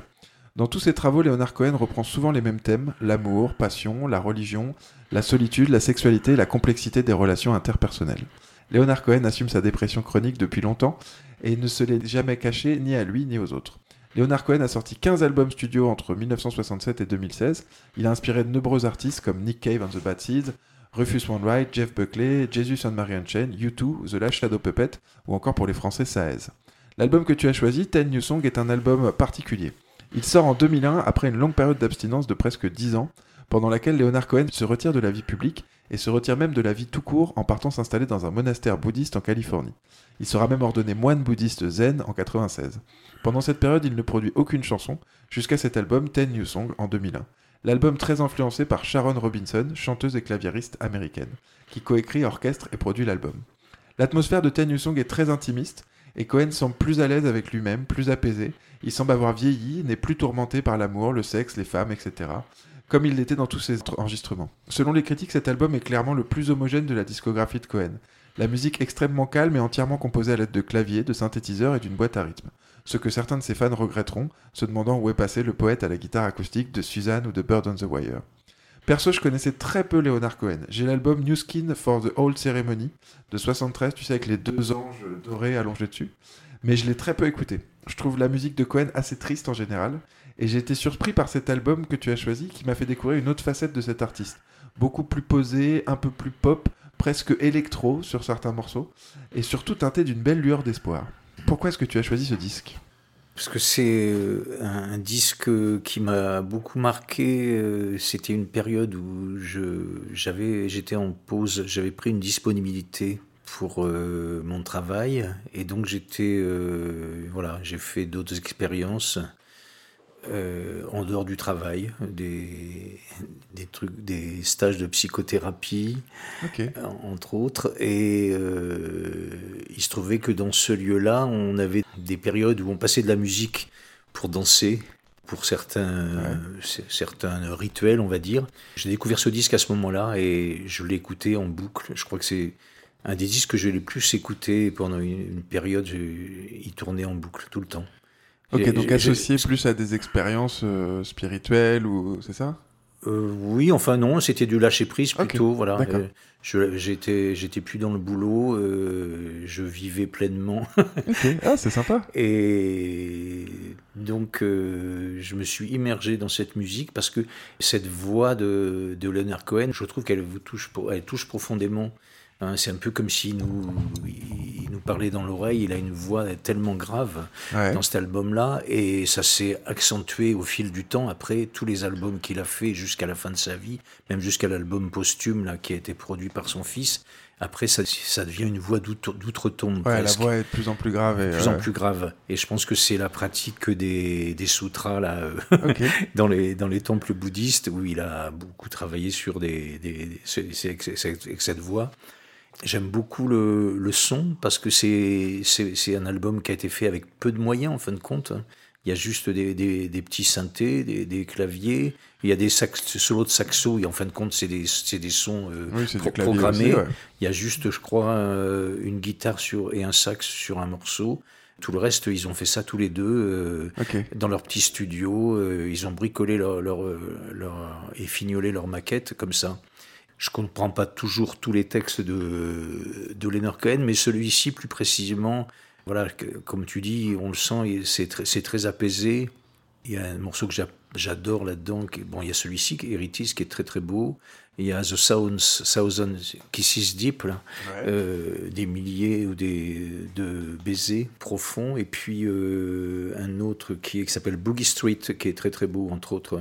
Dans tous ses travaux, Leonard Cohen reprend souvent les mêmes thèmes, l'amour, passion, la religion, la solitude, la sexualité la complexité des relations interpersonnelles. Leonard Cohen assume sa dépression chronique depuis longtemps et ne se l'est jamais caché ni à lui ni aux autres. Leonard Cohen a sorti 15 albums studio entre 1967 et 2016. Il a inspiré de nombreux artistes comme Nick Cave and the Bad Seeds, Rufus Wainwright, Jeff Buckley, Jesus and Mary Chain, U2, The Last Shadow Puppet ou encore pour les Français Saez. L'album que tu as choisi, Ten New Song, est un album particulier. Il sort en 2001 après une longue période d'abstinence de presque 10 ans, pendant laquelle Leonard Cohen se retire de la vie publique et se retire même de la vie tout court en partant s'installer dans un monastère bouddhiste en Californie. Il sera même ordonné moine bouddhiste zen en 96. Pendant cette période, il ne produit aucune chanson, jusqu'à cet album Ten New Song en 2001. L'album très influencé par Sharon Robinson, chanteuse et claviériste américaine, qui coécrit, orchestre et produit l'album. L'atmosphère de Ten New Song est très intimiste, et Cohen semble plus à l'aise avec lui-même, plus apaisé. Il semble avoir vieilli, n'est plus tourmenté par l'amour, le sexe, les femmes, etc comme il l'était dans tous ses enregistrements. Selon les critiques, cet album est clairement le plus homogène de la discographie de Cohen. La musique extrêmement calme et entièrement composée à l'aide de claviers, de synthétiseurs et d'une boîte à rythme. Ce que certains de ses fans regretteront, se demandant où est passé le poète à la guitare acoustique de Suzanne ou de Bird on the Wire. Perso, je connaissais très peu Leonard Cohen. J'ai l'album New Skin for the Old Ceremony de 73, tu sais, avec les deux anges dorés allongés dessus. Mais je l'ai très peu écouté. Je trouve la musique de Cohen assez triste en général. Et j'ai été surpris par cet album que tu as choisi qui m'a fait découvrir une autre facette de cet artiste. Beaucoup plus posé, un peu plus pop, presque électro sur certains morceaux, et surtout teinté d'une belle lueur d'espoir. Pourquoi est-ce que tu as choisi ce disque? Parce que c'est euh, un, disque qui m'a beaucoup marqué. euh, C'était une période où j'avais, j'étais en pause, j'avais pris une disponibilité pour euh, mon travail, et donc j'étais, voilà, j'ai fait d'autres expériences euh, en dehors du travail, des, des trucs, des stages de psychothérapie, Ok. entre autres. Et euh, il se trouvait que dans ce lieu-là, on avait des périodes où on passait de la musique pour danser, pour certains, certains rituels, on va dire. J'ai découvert ce disque à ce moment-là et je l'ai écouté en boucle. Je crois que c'est un des disques que j'ai le plus écouté pendant une, une période. Il tournait en boucle tout le temps. Ok, donc associé plus à des expériences euh, spirituelles ou c'est ça? Euh, oui, enfin non, c'était du lâcher prise plutôt. voilà. Euh, j'étais, j'étais plus dans le boulot, euh, je vivais pleinement. Ok, ah c'est sympa. Et donc, je me suis immergé dans cette musique parce que cette voix de, de Leonard Cohen, je trouve qu'elle vous touche, elle touche profondément. Hein, c'est un peu comme s'il nous, il nous parlait dans l'oreille. Il a une voix tellement grave Ouais. dans cet album-là, et ça s'est accentué au fil du temps. Après tous les albums qu'il a fait jusqu'à la fin de sa vie, même jusqu'à l'album posthume là qui a été produit par son fils. Après, ça, ça devient une voix d'outre- d'outre-tombe. Ouais, la voix est de plus en plus grave. Et, de plus en ouais. plus grave. Et je pense que c'est la pratique des, des sutras là, euh, dans, les, dans les temples bouddhistes où il a beaucoup travaillé sur des, cette voix. J'aime beaucoup le, le son parce que c'est c'est c'est un album qui a été fait avec peu de moyens en fin de compte. Il y a juste des, des, des petits synthés, des, des claviers. Il y a des sax, solos de saxo et en fin de compte, c'est des, c'est des sons euh, Oui, pro- programmés. aussi, ouais. Il y a juste, je crois, euh, une guitare sur, et un sax sur un morceau. Tout le reste, ils ont fait ça tous les deux euh, dans leur petit studio. euh, ils ont bricolé leur, leur, euh, leur- et fignolé leur maquette comme ça. Je comprends pas toujours tous les textes de, de Leonard Cohen, mais celui-ci plus précisément, voilà, que- comme tu dis, on le sent, c'est très, très apaisé. Il y a un morceau que j'a- j'adore là-dedans. Bon, il y a celui-ci, Heritis, qui est très très beau. Il y a The Sounds, Thousand Kisses Deep, là, euh, des milliers ou des de baisers profonds. Et puis euh, un autre qui, qui s'appelle Boogie Street, qui est très très beau, entre autres.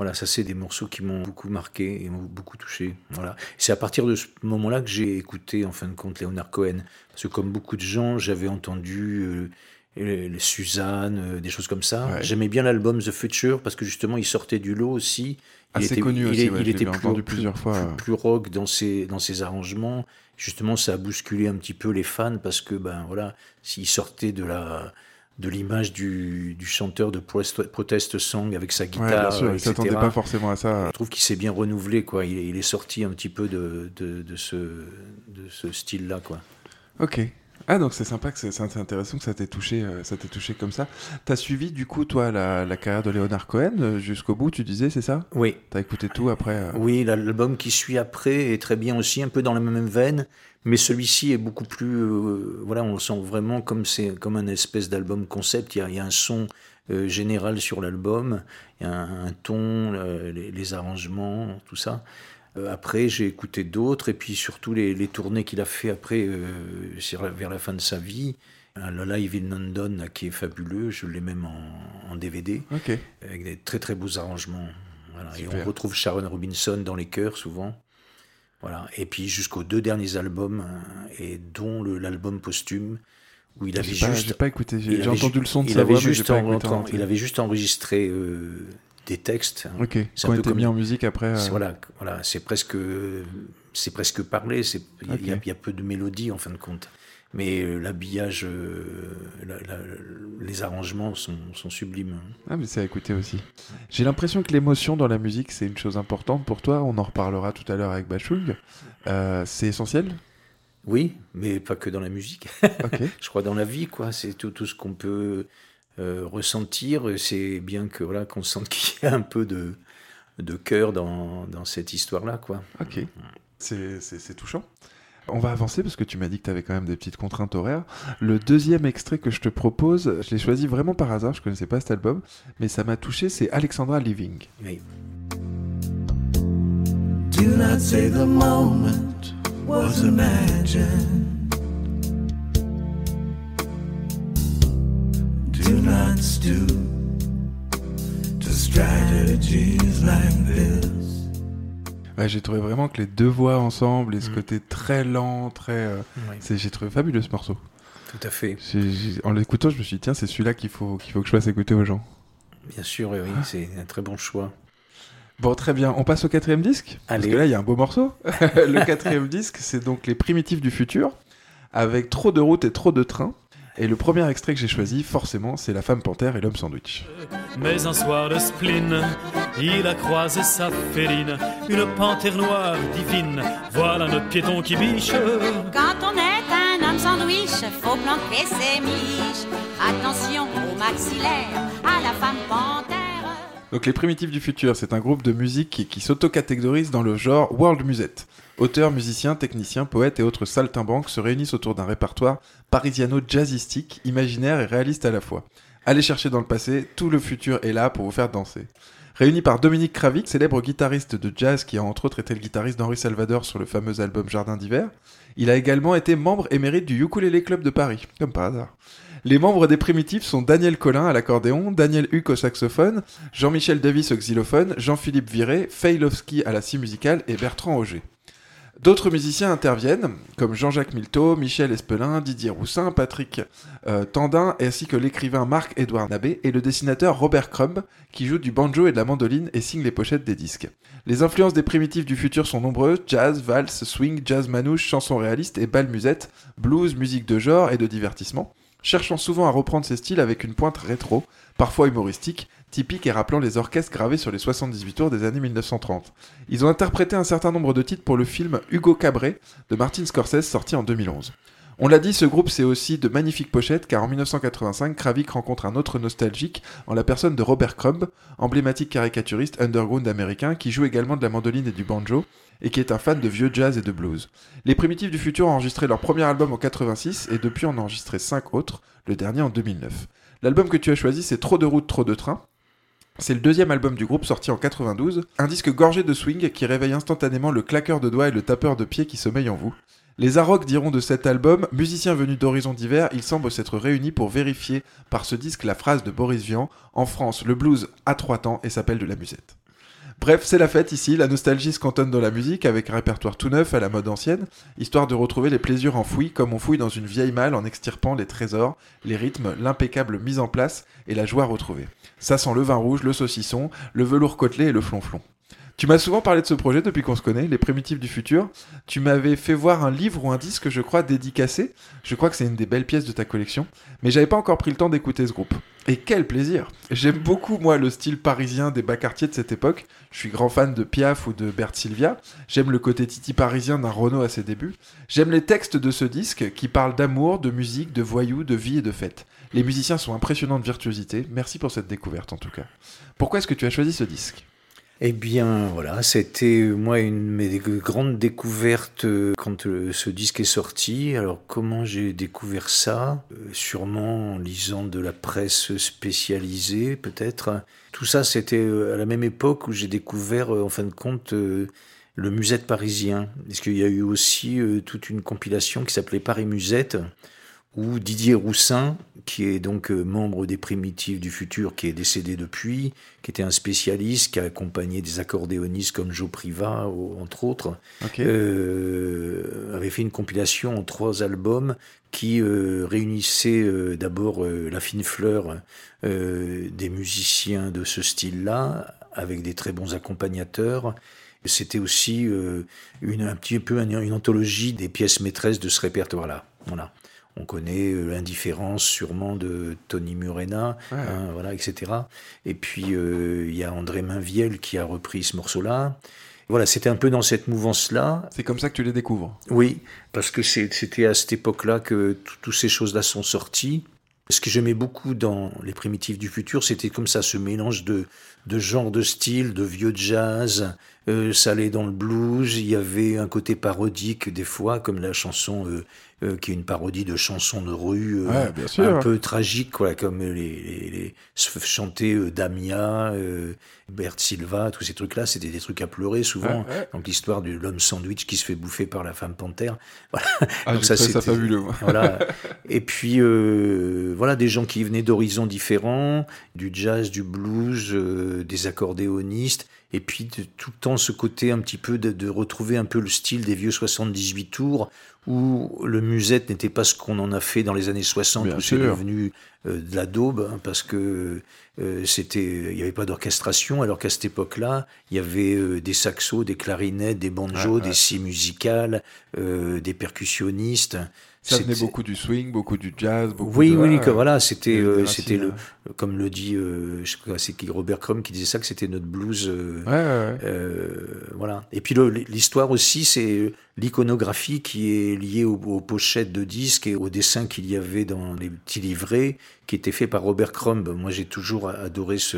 Voilà, ça c'est des morceaux qui m'ont beaucoup marqué et m'ont beaucoup touché. Voilà. C'est à partir de ce moment-là que j'ai écouté en fin de compte Leonard Cohen. Parce que comme beaucoup de gens, j'avais entendu euh, les Suzanne, euh, des choses comme ça. Ouais. J'aimais bien l'album The Future parce que justement il sortait du lot aussi. Il Assez était, connu il aussi, est- ouais, il était plus- plusieurs fois. plus- plus rock dans ses, dans ses arrangements. Justement, ça a bousculé un petit peu les fans parce que, ben voilà, s'il sortait de la de l'image du, du chanteur de protest, song avec sa Ouais, guitare, bien sûr, il etc. s'attendait pas forcément à ça. Je trouve qu'il s'est bien renouvelé, quoi. Il, est- il est sorti un petit peu de, de, de ce, de ce style-là, quoi. Ok. Ah donc c'est sympa que c'est intéressant que ça t'ait touché, euh, ça t'ait touché comme ça. T'as suivi du coup toi la, la carrière de Leonard Cohen euh, jusqu'au bout, tu disais, c'est ça? Oui, T'as écouté tout après euh, oui, l'album qui suit après est très bien aussi, un peu dans la même veine, mais celui-ci est beaucoup plus, euh, voilà, on le sent vraiment comme c'est comme un espèce d'album concept. Il y a, il y a un son euh, général sur l'album, il y a un, un ton, les, les arrangements, tout ça. Euh, après, j'ai écouté d'autres, et puis surtout les, les tournées qu'il a fait après, euh, sur la- vers la fin de sa vie. Le live in London, là, qui est fabuleux, je l'ai même en, en DVD, avec des très très beaux arrangements. Voilà. Et on retrouve Sharon Robinson dans les chœurs souvent. Voilà. Et puis jusqu'aux deux derniers albums, euh, et dont l'album posthume, où il avait pas, juste pas écouté, j'ai entendu ju- le son de il sa mais pas en il avait juste enregistré euh, des textes. Ok, C'est un peu été comme- mis en musique après. euh, Voilà, voilà, c'est presque, c'est presque parlé. c'est- Il y a- y, y peu de mélodie en fin de compte, mais euh, l'habillage, euh, la- la- les arrangements sont, sont sublimes. Ah mais c'est à écouter aussi. J'ai l'impression que l'émotion dans la musique c'est une chose importante pour toi, on en reparlera tout à l'heure avec Bachung. Euh, c'est essentiel? Oui, mais pas que dans la musique. Ok. Je crois dans la vie, quoi. C'est tout, tout ce qu'on peut euh, ressentir. C'est bien que voilà qu'on sente qu'il y a un peu de de cœur dans, dans cette histoire-là, quoi. Ok, c'est c'est- c'est touchant. On va avancer parce que tu m'as dit que tu avais quand même des petites contraintes horaires. Le deuxième extrait que je te propose, je l'ai choisi vraiment par hasard, je connaissais pas cet album, mais ça m'a touché, c'est Alexandra Living. Oui. Do not say the moment was imagined. To strategies like this? Ouais, j'ai trouvé vraiment que les deux voix ensemble et ce Mm. côté très lent, très... euh, Oui, j'ai trouvé fabuleux ce morceau. tout à fait. En l'écoutant, je me suis dit, tiens, c'est celui-là qu'il faut, qu'il faut que je fasse écouter aux gens. Bien sûr, oui, oui, c'est un très bon choix. Bon, très bien. On passe au quatrième disque? Parce que là, il y a un beau morceau. le quatrième disque, c'est donc Les Primitifs du Futur, avec trop de routes et trop de trains. Et le premier extrait que j'ai choisi, forcément, c'est La Femme Panthère et l'Homme Sandwich. Mais un soir de spleen, il a croisé sa féline, une panthère noire divine. Voilà notre piéton qui biche. Quand on est un homme sandwich, faut planquer ses miches. Attention au maxillaire, à la femme panthère. Donc Les Primitifs du Futur, c'est un groupe de musique qui, qui s'auto-catégorise dans le genre world musette. Auteurs, musiciens, techniciens, poètes et autres saltimbanques se réunissent autour d'un répertoire parisiano-jazzistique, imaginaire et réaliste à la fois. Allez chercher dans le passé, tout le futur est là pour vous faire danser. Réuni par Dominique Kravik, célèbre guitariste de jazz qui a entre autres été le guitariste d'Henri Salvador sur le fameux album Jardin d'hiver, il a également été membre émérite du Ukulele Club de Paris, comme par hasard. Les membres des Primitifs sont Daniel Collin à l'accordéon, Daniel Huck au saxophone, Jean-Michel Davis au xylophone, Jean-Philippe Viré, Feilovski à la scie musicale et Bertrand Auger. D'autres musiciens interviennent, comme Jean-Jacques Milteau, Michel Espelin, Didier Roussin, Patrick euh, Tandin, ainsi que l'écrivain Marc-Édouard Nabé et le dessinateur Robert Crumb, qui joue du banjo et de la mandoline et signe les pochettes des disques. Les influences des primitifs du futur sont nombreuses, jazz, valse, swing, jazz manouche, chansons réalistes et bal musette, blues, musique de genre et de divertissement, cherchant souvent à reprendre ces styles avec une pointe rétro, parfois humoristique, typique et rappelant les orchestres gravés sur les 78 tours des années 1930. Ils ont interprété un certain nombre de titres pour le film Hugo Cabret de Martin Scorsese sorti en 2011. On l'a dit, ce groupe c'est aussi de magnifiques pochettes car en 1985, Kravik rencontre un autre nostalgique en la personne de Robert Crumb, emblématique caricaturiste underground américain qui joue également de la mandoline et du banjo et qui est un fan de vieux jazz et de blues. Les Primitifs du Futur ont enregistré leur premier album en 86 et depuis on a enregistré 5 autres, le dernier en 2009. L'album que tu as choisi c'est Trop de routes, trop de trains. C'est le deuxième album du groupe sorti en 92, un disque gorgé de swing qui réveille instantanément le claqueur de doigts et le tapeur de pieds qui sommeille en vous. Les Arocs diront de cet album, musiciens venus d'horizons divers, ils semblent s'être réunis pour vérifier par ce disque la phrase de Boris Vian, en France, le blues a trois temps et s'appelle de la musette. Bref, c'est la fête ici, la nostalgie se cantonne dans la musique avec un répertoire tout neuf à la mode ancienne, histoire de retrouver les plaisirs enfouis comme on fouille dans une vieille malle en extirpant les trésors, les rythmes, l'impeccable mise en place et la joie retrouvée. Ça sent le vin rouge, le saucisson, le velours côtelé et le flonflon. Tu m'as souvent parlé de ce projet depuis qu'on se connaît, Les Primitifs du Futur. Tu m'avais fait voir un livre ou un disque, je crois, dédicacé. Je crois que c'est une des belles pièces de ta collection. Mais j'avais pas encore pris le temps d'écouter ce groupe. Et quel plaisir J'aime beaucoup, moi, le style parisien des bas quartiers de cette époque. Je suis grand fan de Piaf ou de Bert Sylvia. J'aime le côté titi parisien d'un Renault à ses débuts. J'aime les textes de ce disque qui parlent d'amour, de musique, de voyous, de vie et de fête. Les musiciens sont impressionnants de virtuosité. Merci pour cette découverte, en tout cas. Pourquoi est-ce que tu as choisi ce disque? Eh bien, voilà, c'était moi une de mes grandes découvertes euh, quand euh, ce disque est sorti. Alors, comment j'ai découvert ça? Euh, Sûrement en lisant de la presse spécialisée, peut-être. Tout ça, c'était à la même époque où j'ai découvert, en fin de compte, le musette parisien. Parce qu'il y a eu aussi toute une compilation qui s'appelait Paris Musette, où Didier Roussin, qui est donc euh, membre des Primitifs du Futur, qui est décédé depuis, qui était un spécialiste, qui a accompagné des accordéonistes comme Joe Priva, entre autres, euh, avait fait une compilation en trois albums qui euh, réunissait euh, d'abord la fine fleur des musiciens de ce style-là, avec des très bons accompagnateurs. C'était aussi euh, une, un petit peu une, une anthologie des pièces maîtresses de ce répertoire-là. Voilà. On connaît euh, l'indifférence sûrement de Tony Murena, Ouais. hein, voilà, etc. Et puis euh, il y a André Mainviel qui a repris ce morceau-là. Voilà, c'était un peu dans cette mouvance-là. C'est comme ça que tu les découvres. Oui, parce que c'était à cette époque-là que tout- toutes ces choses-là sont sorties. Ce que j'aimais beaucoup dans Les Primitifs du Futur, c'était comme ça, ce mélange de, de genres de styles, de vieux jazz, euh, ça allait dans le blues, il y avait un côté parodique des fois, comme la chanson euh, euh, qui est une parodie de chansons de rue, Ouais, bien sûr. un peu tragique, quoi, comme les, les, les chanter Damia, Bert Silva, tous ces trucs-là, c'était des trucs à pleurer souvent. Ouais, ouais. Donc l'histoire de l'homme sandwich qui se fait bouffer par la femme panthère. Voilà. Ah, Donc ça c'était- fabuleux. Voilà. Et puis voilà des gens qui venaient d'horizons différents, du jazz, du blues, des accordéonistes. Et puis de, tout le temps ce côté un petit peu de, de retrouver un peu le style des vieux 78 tours où le musette n'était pas ce qu'on en a fait dans les années 60 Bien où c'est devenu euh, de la daube hein, parce que euh, c'était il n'y avait pas d'orchestration alors qu'à cette époque-là il y avait euh, des saxos des clarinettes des banjos des scies musicales des percussionnistes Ça venait beaucoup du swing, beaucoup du jazz, beaucoup oui, de... oui, Ah, que voilà, c'était, euh, c'était le, racines, comme le dit, euh, je crois, c'est qui Robert Crumb qui disait ça, que c'était notre blues. euh, Ouais, ouais, ouais. euh, voilà. Et puis l'histoire aussi, c'est l'iconographie qui est liée aux, aux pochettes de disques et aux dessins qu'il y avait dans les petits livrets, qui étaient faits par Robert Crumb. Moi, j'ai toujours adoré ce,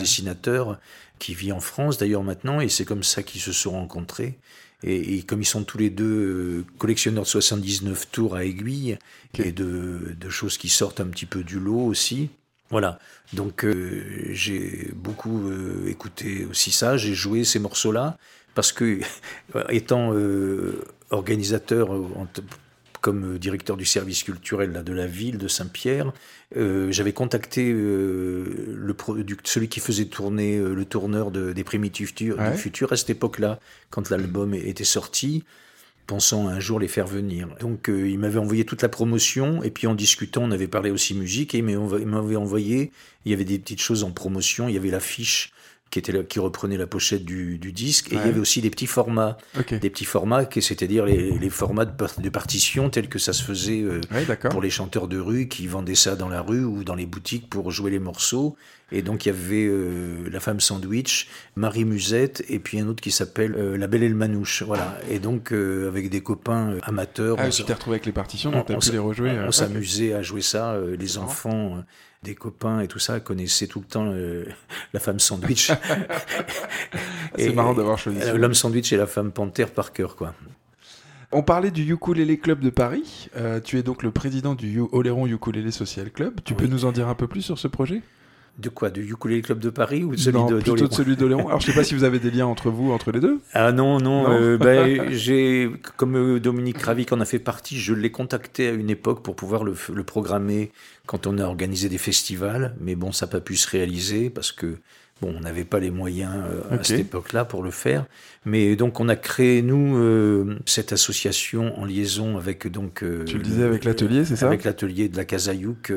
dessinateur qui vit en France d'ailleurs maintenant, et c'est comme ça qu'ils se sont rencontrés. Et, et comme ils sont tous les deux euh, collectionneurs de 79 tours à aiguille et de, de choses qui sortent un petit peu du lot aussi. Voilà. Donc euh, j'ai beaucoup euh, écouté aussi ça, j'ai joué ces morceaux-là parce que étant euh, organisateur comme euh, directeur du service culturel là, de la ville de Saint-Pierre, euh, j'avais contacté euh, le celui qui faisait tourner euh, le tourneur de- des Primitifs du. Futur à cette époque-là, quand l'album était sorti pensant un jour les faire venir. Donc il m'avait envoyé toute la promotion et puis en discutant on avait parlé aussi musique et il m'avait envoyé, il y avait des petites choses en promotion, il y avait l'affiche qui était là, qui reprenait la pochette du, du disque et Ouais. il y avait aussi des petits formats, des petits formats c'est-à-dire les, les formats de, par- de partition tels que ça se faisait euh, Ouais, pour les chanteurs de rue qui vendaient ça dans la rue ou dans les boutiques pour jouer les morceaux. Et donc il y avait euh, la femme sandwich, Marie Musette et puis un autre qui s'appelle euh, La Belle et le Manouche. Voilà. Et donc avec des copains amateurs, Ah, on tu t'es retrouvé avec les partitions, donc t'as on pu les rejouer. on s'amusait à jouer ça. les enfants, des copains et tout ça connaissaient tout le temps euh, la femme sandwich. C'est marrant d'avoir choisi euh. L'homme sandwich et la femme panthère par cœur, quoi. On parlait du Ukulele Club de Paris. Euh, tu es donc le président du Oléron Ukulele Social Club. Tu peux nous en dire un peu plus sur ce projet? De quoi Du Ukulele Club de Paris ou de celui Non, de plutôt de celui d'Oléron. Alors, je sais pas si vous avez des liens entre vous, entre les deux. Ah non, non, Non. euh, ben, j'ai, comme euh, Dominique Ravic en a fait partie, je l'ai contacté à une époque pour pouvoir le, programmer quand on a organisé des festivals, mais bon, ça n'a pas pu se réaliser parce que Bon, on n'avait pas les moyens euh, à cette époque-là pour le faire, mais donc on a créé nous euh, cette association en liaison avec donc. euh, Tu le disais avec l'atelier, c'est ça? Avec l'atelier de la Casayouk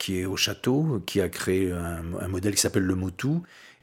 qui est au château, qui a créé un, un modèle qui s'appelle le Motu,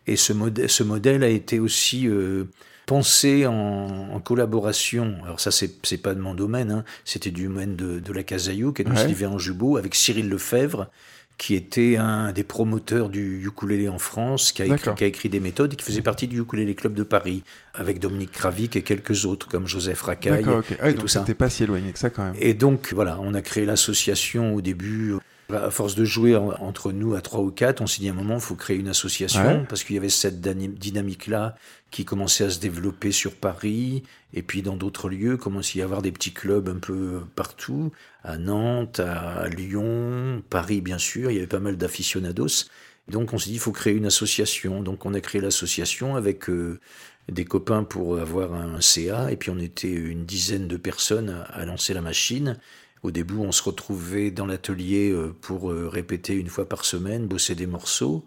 et ce modèle, ce modèle a été aussi euh, pensé en, en collaboration. Alors ça, c'est pas de mon domaine, hein, c'était du domaine de, de la Casayouk et de Ouais. Sylvain Jubeau avec Cyril Lefebvre qui était un des promoteurs du ukulélé en France, qui a, écrit, D'accord. qui a écrit des méthodes et qui faisait partie du Ukulélé Club de Paris, avec Dominique Kravik et quelques autres, comme Joseph Racaille D'accord, ok. Ah, et donc c'était pas si éloigné que ça quand même. Et donc, voilà, on a créé l'association au début. À force de jouer en- entre nous à trois ou quatre, on s'est dit à un moment, il faut créer une association, Ouais. parce qu'il y avait cette dynamique-là qui commençait à se développer sur Paris, et puis dans d'autres lieux, commençait à y avoir des petits clubs un peu partout, à Nantes, à Lyon, Paris bien sûr, il y avait pas mal d'aficionados. Donc on s'est dit, il faut créer une association. Donc on a créé l'association avec euh, des copains pour avoir un CA, et puis on était une dizaine de personnes à, à lancer la machine. Au début, on se retrouvait dans l'atelier euh, pour euh, répéter une fois par semaine, bosser des morceaux.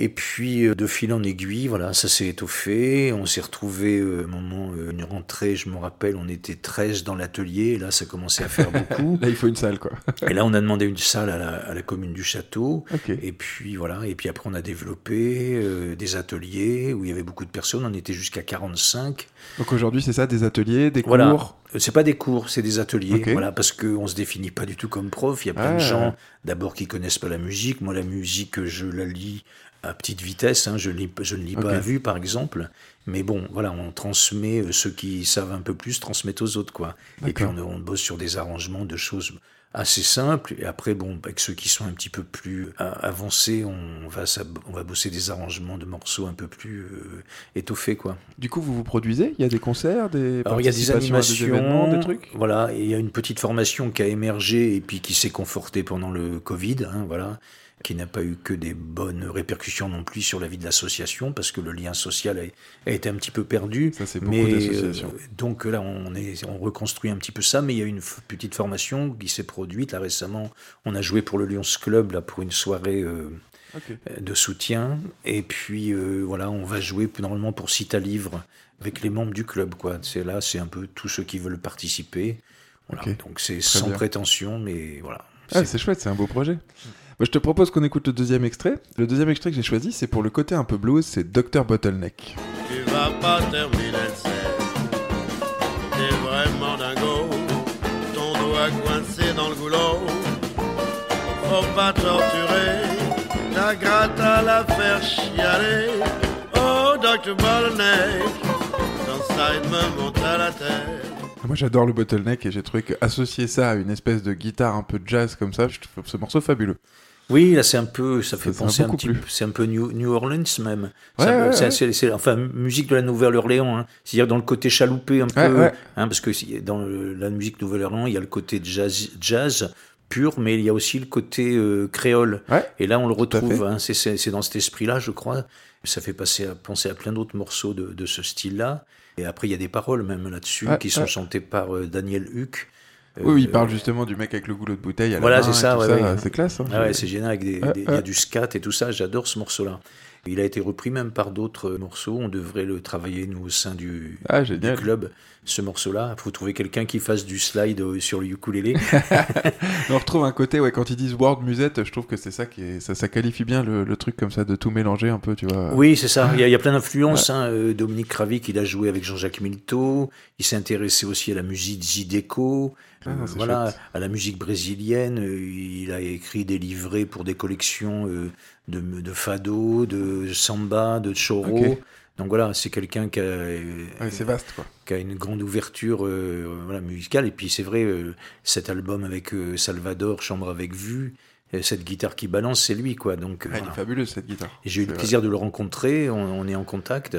Et puis, euh, de fil en aiguille, voilà, ça s'est étoffé. On s'est retrouvé, euh, un moment, euh, une rentrée, je me rappelle, on était 13 dans l'atelier. Et là, ça commençait à faire beaucoup. Là, il faut une salle, quoi. Et là, on a demandé une salle à la, à la commune du château. Et puis voilà. Et puis après, on a développé euh, des ateliers où il y avait beaucoup de personnes. On était jusqu'à 45. Donc aujourd'hui, c'est ça, des ateliers, des Voilà. cours. C'est pas des cours, c'est des ateliers. Voilà, parce qu'on se définit pas du tout comme prof. Il y a plein Ah. de gens, d'abord, qui connaissent pas la musique. Moi, la musique, je la lis à petite vitesse. Hein. Je, ne lis pas à vue, par exemple. Mais bon, voilà, on transmet, euh, ceux qui savent un peu plus transmettent aux autres, quoi. Et puis, on, bosse sur des arrangements de choses assez simples. Et après, bon, avec ceux qui sont un petit peu plus euh, avancés, on va, s'ab- on va bosser des arrangements de morceaux un peu plus euh, étoffés, quoi. Du coup, vous vous produisez? Il y a des concerts, des Alors il y a des animations, des trucs? Voilà, et il y a une petite formation qui a émergé et puis qui s'est confortée pendant le Covid, hein, voilà, qui n'a pas eu que des bonnes répercussions non plus sur la vie de l'association parce que le lien social a, a été un petit peu perdu. Ça, c'est beaucoup Mais, euh, donc là, on, est, on reconstruit un petit peu ça, mais il y a une f- petite formation qui s'est produite là récemment. On a joué pour le Lions Club là pour une soirée. euh, Ok. de soutien. Et puis euh, voilà, on va jouer normalement pour Cita Livre avec les membres du club. quoi. C'est là, c'est un peu tous ceux qui veulent participer. Voilà. Donc c'est Très sans bien. prétention, mais voilà. Ah, c'est chouette, c'est un beau projet. Bah, je te propose qu'on écoute le deuxième extrait. Le deuxième extrait que j'ai choisi, c'est pour le côté un peu blues, c'est Dr Bottleneck. Tu vas pas terminer le set. T'es vraiment dingo. Ton doigt coincé dans le goulot. Faut pas torturer. Ta gratte à la faire chialer. Oh, Dr. Bottleneck. Ton side me monte à la tête. Moi j'adore le bottleneck et j'ai trouvé que associer ça à une espèce de guitare un peu jazz comme ça, je trouve ce morceau fabuleux. Oui, là c'est un peu, ça fait Ça penser un petit c'est un peu New, New Orleans même. Ouais, ouais, c'est- ouais. c'est- c'est- enfin, musique de la Nouvelle-Orléans, hein. c'est-à-dire dans le côté chaloupé un peu, hein, parce que dans le- la musique Nouvelle-Orléans, il y a le côté jazz, jazz pur, mais il y a aussi le côté euh, créole. Ouais, Et là, on le retrouve, hein, c'est- c'est c'est dans cet esprit-là, je crois. Ça fait passer à, penser à plein d'autres morceaux de, de ce style-là. Et après, il y a des paroles même là-dessus qui sont chantées par euh, Daniel Huck. Oui, oui, il Euh, parle justement du mec avec le goulot de bouteille à Voilà, c'est ça, ouais. c'est classe. hein. Ah ouais, c'est génial, avec des, Ouais, des- il y a ouais. du scat et tout ça, j'adore ce morceau-là. Il a été repris même par d'autres morceaux, on devrait le travailler nous au sein du, Ah, du club, ce morceau-là. Il faut trouver quelqu'un qui fasse du slide euh, sur le ukulélé. On retrouve un côté, ouais, quand ils disent world musette, je trouve que c'est ça qui est, ça, ça qualifie bien le, le truc comme ça de tout mélanger un peu, tu vois. Oui, c'est ça. Il y, a, il y a plein d'influences. hein. Euh, Dominique Kravik, il a joué avec Jean-Jacques Milteau. Il s'est intéressé aussi à la musique Zydeco. Ah, Euh, voilà, chouette. à la musique brésilienne. Euh, Il a écrit des livrets pour des collections euh, de, de fado, de samba, de choro. Donc voilà, c'est quelqu'un qui a, Ouais, c'est vaste, quoi. qui a une grande ouverture euh, voilà, musicale. Et puis c'est vrai, euh, cet album avec euh, Salvador, Chambre avec vue, cette guitare qui balance, c'est lui, quoi. Donc elle est fabuleuse cette guitare. J'ai eu le plaisir de le rencontrer, on, on est en contact.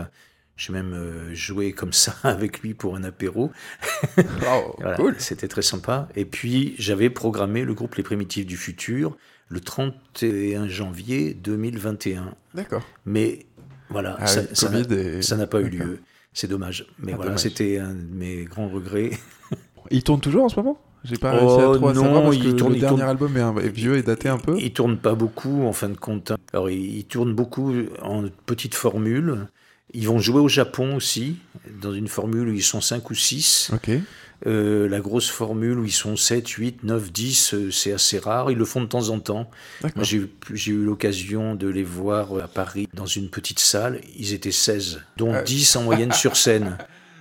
J'ai même euh, joué comme ça avec lui pour un apéro. Voilà, cool. C'était très sympa. Et puis j'avais programmé le groupe Les Primitifs du Futur le 31 janvier 2021. D'accord. Mais voilà, Ah ça n'a et- ça n'a pas eu lieu. C'est dommage. Mais Ah, voilà, c'était un de mes grands regrets. Il tourne toujours en ce moment? J'ai pas réussi à Oh, à non, savoir parce il tourne- le dernier tourne- album est vieux et daté un peu. Il tourne pas beaucoup en fin de compte. Alors il, il tourne beaucoup en petite formule. Ils vont jouer au Japon aussi, dans une formule où ils sont 5 ou 6. Ok. la grosse formule où ils sont 7, 8, 9, 10, euh, c'est assez rare. Ils le font de temps en temps. Moi, j'ai eu, l'occasion de les voir à Paris dans une petite salle. Ils étaient 16, dont Ah. 10 en moyenne sur scène.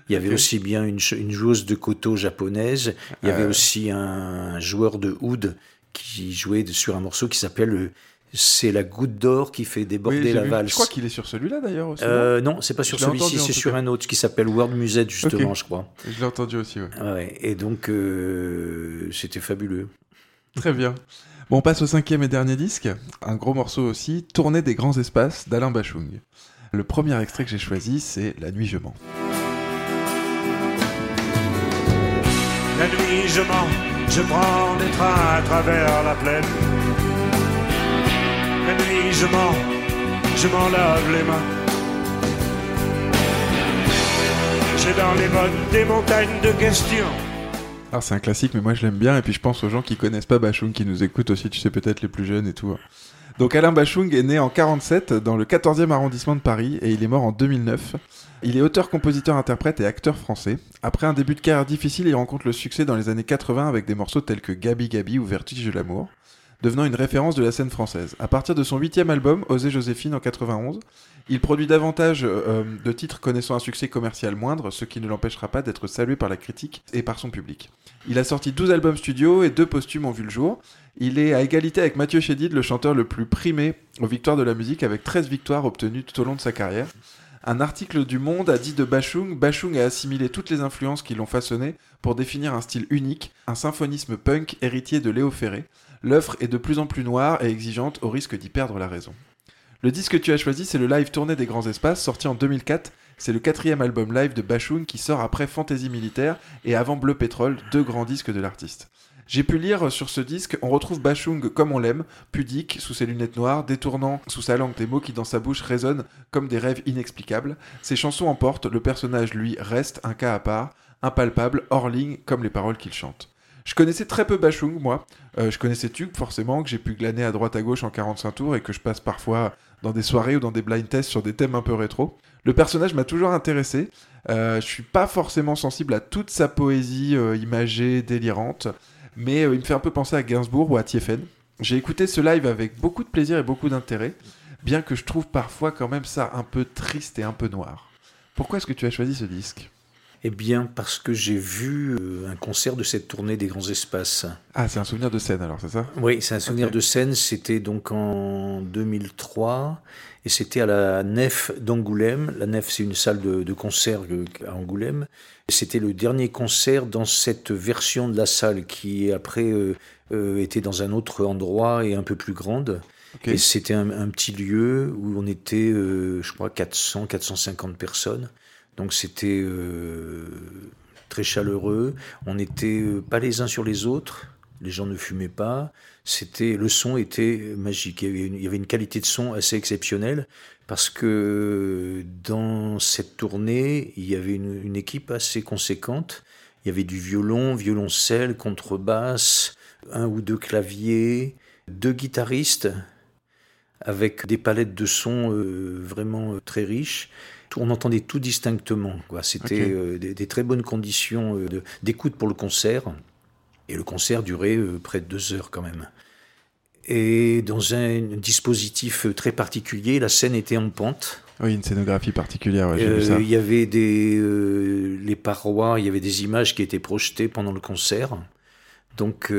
Il y avait Ok. aussi bien une, une joueuse de koto japonaise. Il y avait Euh. aussi un joueur de oud qui jouait sur un morceau qui s'appelle euh, C'est la goutte d'or qui fait déborder Oui, la vu. valse. Je crois qu'il est sur celui-là d'ailleurs aussi. Euh, non, c'est pas sur celui-ci, c'est sur un autre qui s'appelle World Musette, justement, je crois. Je l'ai entendu aussi, ouais. Ouais, et donc, euh, c'était fabuleux. Très bien. Bon, on passe au cinquième et dernier disque. Un gros morceau aussi, Tournée des grands espaces d'Alain Bachung. Le premier extrait que j'ai choisi, c'est La nuit je mens. La nuit, je mens, je prends des trains à travers la plaine. Je m'en les mains. J'ai dans les bottes des montagnes de questions. Alors c'est un classique, mais moi je l'aime bien, et puis je pense aux gens qui connaissent pas Bachung, qui nous écoutent aussi, tu sais peut-être les plus jeunes et tout. Donc Alain Bachung est né en 47 dans le 14e arrondissement de Paris, et il est mort en 2009. Il est auteur, compositeur, interprète et acteur français. Après un début de carrière difficile, il rencontre le succès dans les années 80 avec des morceaux tels que Gabi Gabi ou Vertige de l'amour, devenant une référence de la scène française. À partir de son huitième album, Oser Joséphine en 91, il produit davantage euh, de titres connaissant un succès commercial moindre, ce qui ne l'empêchera pas d'être salué par la critique et par son public. Il a sorti 12 albums studio et deux posthumes ont vu le jour. Il est à égalité avec Mathieu Chédid, le chanteur le plus primé aux victoires de la musique, avec 13 victoires obtenues tout au long de sa carrière. Un article du Monde a dit de Bachung, Bachung a assimilé toutes les influences qui l'ont façonné pour définir un style unique, un symphonisme punk héritier de Léo Ferré. L'œuvre est de plus en plus noire et exigeante au risque d'y perdre la raison. Le disque que tu as choisi, c'est le live Tournée des Grands Espaces, sorti en 2004. C'est le quatrième album live de Bachung qui sort après Fantaisie Militaire et avant Bleu Pétrole, deux grands disques de l'artiste. J'ai pu lire sur ce disque, on retrouve Bachung comme on l'aime, pudique, sous ses lunettes noires, détournant sous sa langue des mots qui dans sa bouche résonnent comme des rêves inexplicables. Ses chansons emportent, le personnage lui reste un cas à part, impalpable, hors ligne, comme les paroles qu'il chante. Je connaissais très peu Bachung, moi. Euh, je connaissais Tube, forcément, que j'ai pu glaner à droite à gauche en 45 tours et que je passe parfois dans des soirées ou dans des blind tests sur des thèmes un peu rétro. Le personnage m'a toujours intéressé. Euh, je suis pas forcément sensible à toute sa poésie euh, imagée, délirante, mais il me fait un peu penser à Gainsbourg ou à Tiefen. J'ai écouté ce live avec beaucoup de plaisir et beaucoup d'intérêt, bien que je trouve parfois quand même ça un peu triste et un peu noir. Pourquoi est-ce que tu as choisi ce disque? Eh bien, parce que j'ai vu euh, un concert de cette tournée des grands espaces. Ah, c'est un souvenir de scène alors, c'est ça? Oui, c'est un souvenir de scène. C'était donc en 2003 et c'était à la Nef d'Angoulême. La Nef, c'est une salle de, de concert euh, à Angoulême. C'était le dernier concert dans cette version de la salle qui après euh, euh, était dans un autre endroit et un peu plus grande. Et c'était un, un petit lieu où on était, euh, je crois, 400, 450 personnes. Donc c'était euh, très chaleureux. On n'était euh, pas les uns sur les autres. Les gens ne fumaient pas. C'était le son était magique. Il y avait une, qualité de son assez exceptionnelle parce que dans cette tournée, il y avait une, équipe assez conséquente. Il y avait du violon, violoncelle, contrebasse, un ou deux claviers, deux guitaristes avec des palettes de sons euh, vraiment très riches. On entendait tout distinctement. quoi. C'était euh, des, des très bonnes conditions euh, d'écoute pour le concert. Et le concert durait euh, près de deux heures quand même. Et dans un dispositif très particulier, la scène était en pente. Oui, une scénographie particulière, ouais, j'ai vu ça. Il y avait des, les parois, il y avait des images qui étaient projetées pendant le concert. Donc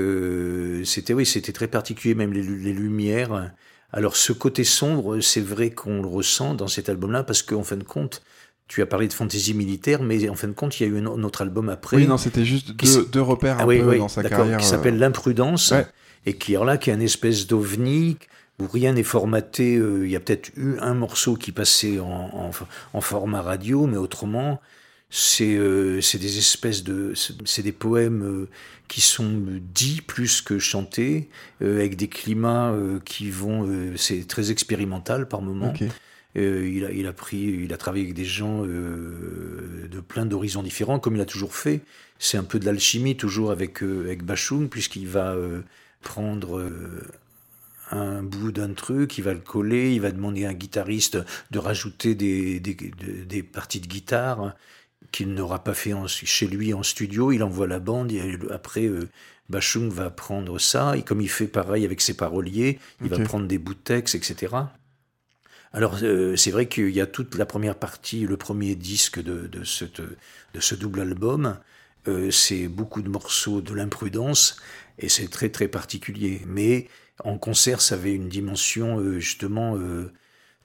c'était oui, c'était très particulier, même les, les lumières. Alors ce côté sombre, c'est vrai qu'on le ressent dans cet album-là parce qu'en fin de compte, tu as parlé de fantaisie militaire, mais en fin de compte, il y a eu un, un autre album après. Oui, non, c'était juste deux, repères un Ah oui, peu oui, dans sa carrière. Qui euh, s'appelle L'imprudence, Ouais. et qui alors là, qui est un espèce d'ovni où rien n'est formaté. euh, Il y a peut-être eu un morceau qui passait en, en, en format radio, mais autrement, c'est euh, des espèces de, c'est des poèmes euh, qui sont dits plus que chantés, euh, avec des climats euh, qui vont, c'est très expérimental par moment. Il, a, il a pris, il a travaillé avec des gens de plein d'horizons différents, comme il a toujours fait. C'est un peu de l'alchimie, toujours avec, avec Bachung, puisqu'il va prendre un bout d'un truc, il va le coller, il va demander à un guitariste de rajouter des, des, de- des parties de guitare qu'il n'aura pas fait en- chez lui en studio. Il envoie la bande, et après, euh, Bachung va prendre ça, et comme il fait pareil avec ses paroliers, il va prendre des bouts de texte, etc. Alors, euh, c'est vrai qu'il y a toute la première partie, le premier disque de, de, cette, de ce double album. Euh, c'est beaucoup de morceaux de l'imprudence et c'est très très particulier. Mais en concert, ça avait une dimension justement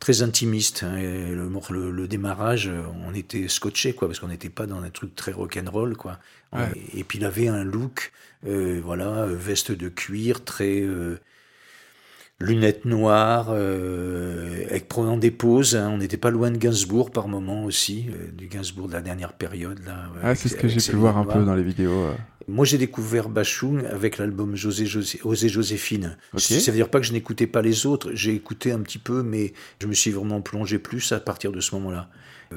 très intimiste. hein. Et le, mor- le, le démarrage, euh, on était scotché quoi, parce qu'on n'était pas dans un truc très rock'n'roll quoi. Ouais. Et puis il avait un look, euh, voilà, euh, veste de cuir, très euh, lunettes noires, euh, avec prenant des pauses. hein. On n'était pas loin de Gainsbourg par moment aussi, du Gainsbourg de la dernière période là. Ah, c'est ce que j'ai pu voir un peu dans les vidéos. Euh. Moi, j'ai découvert Bachung avec l'album José, José, Osé Joséphine. Ok. Ça veut dire pas que je n'écoutais pas les autres. J'ai écouté un petit peu, mais je me suis vraiment plongé plus à partir de ce moment-là.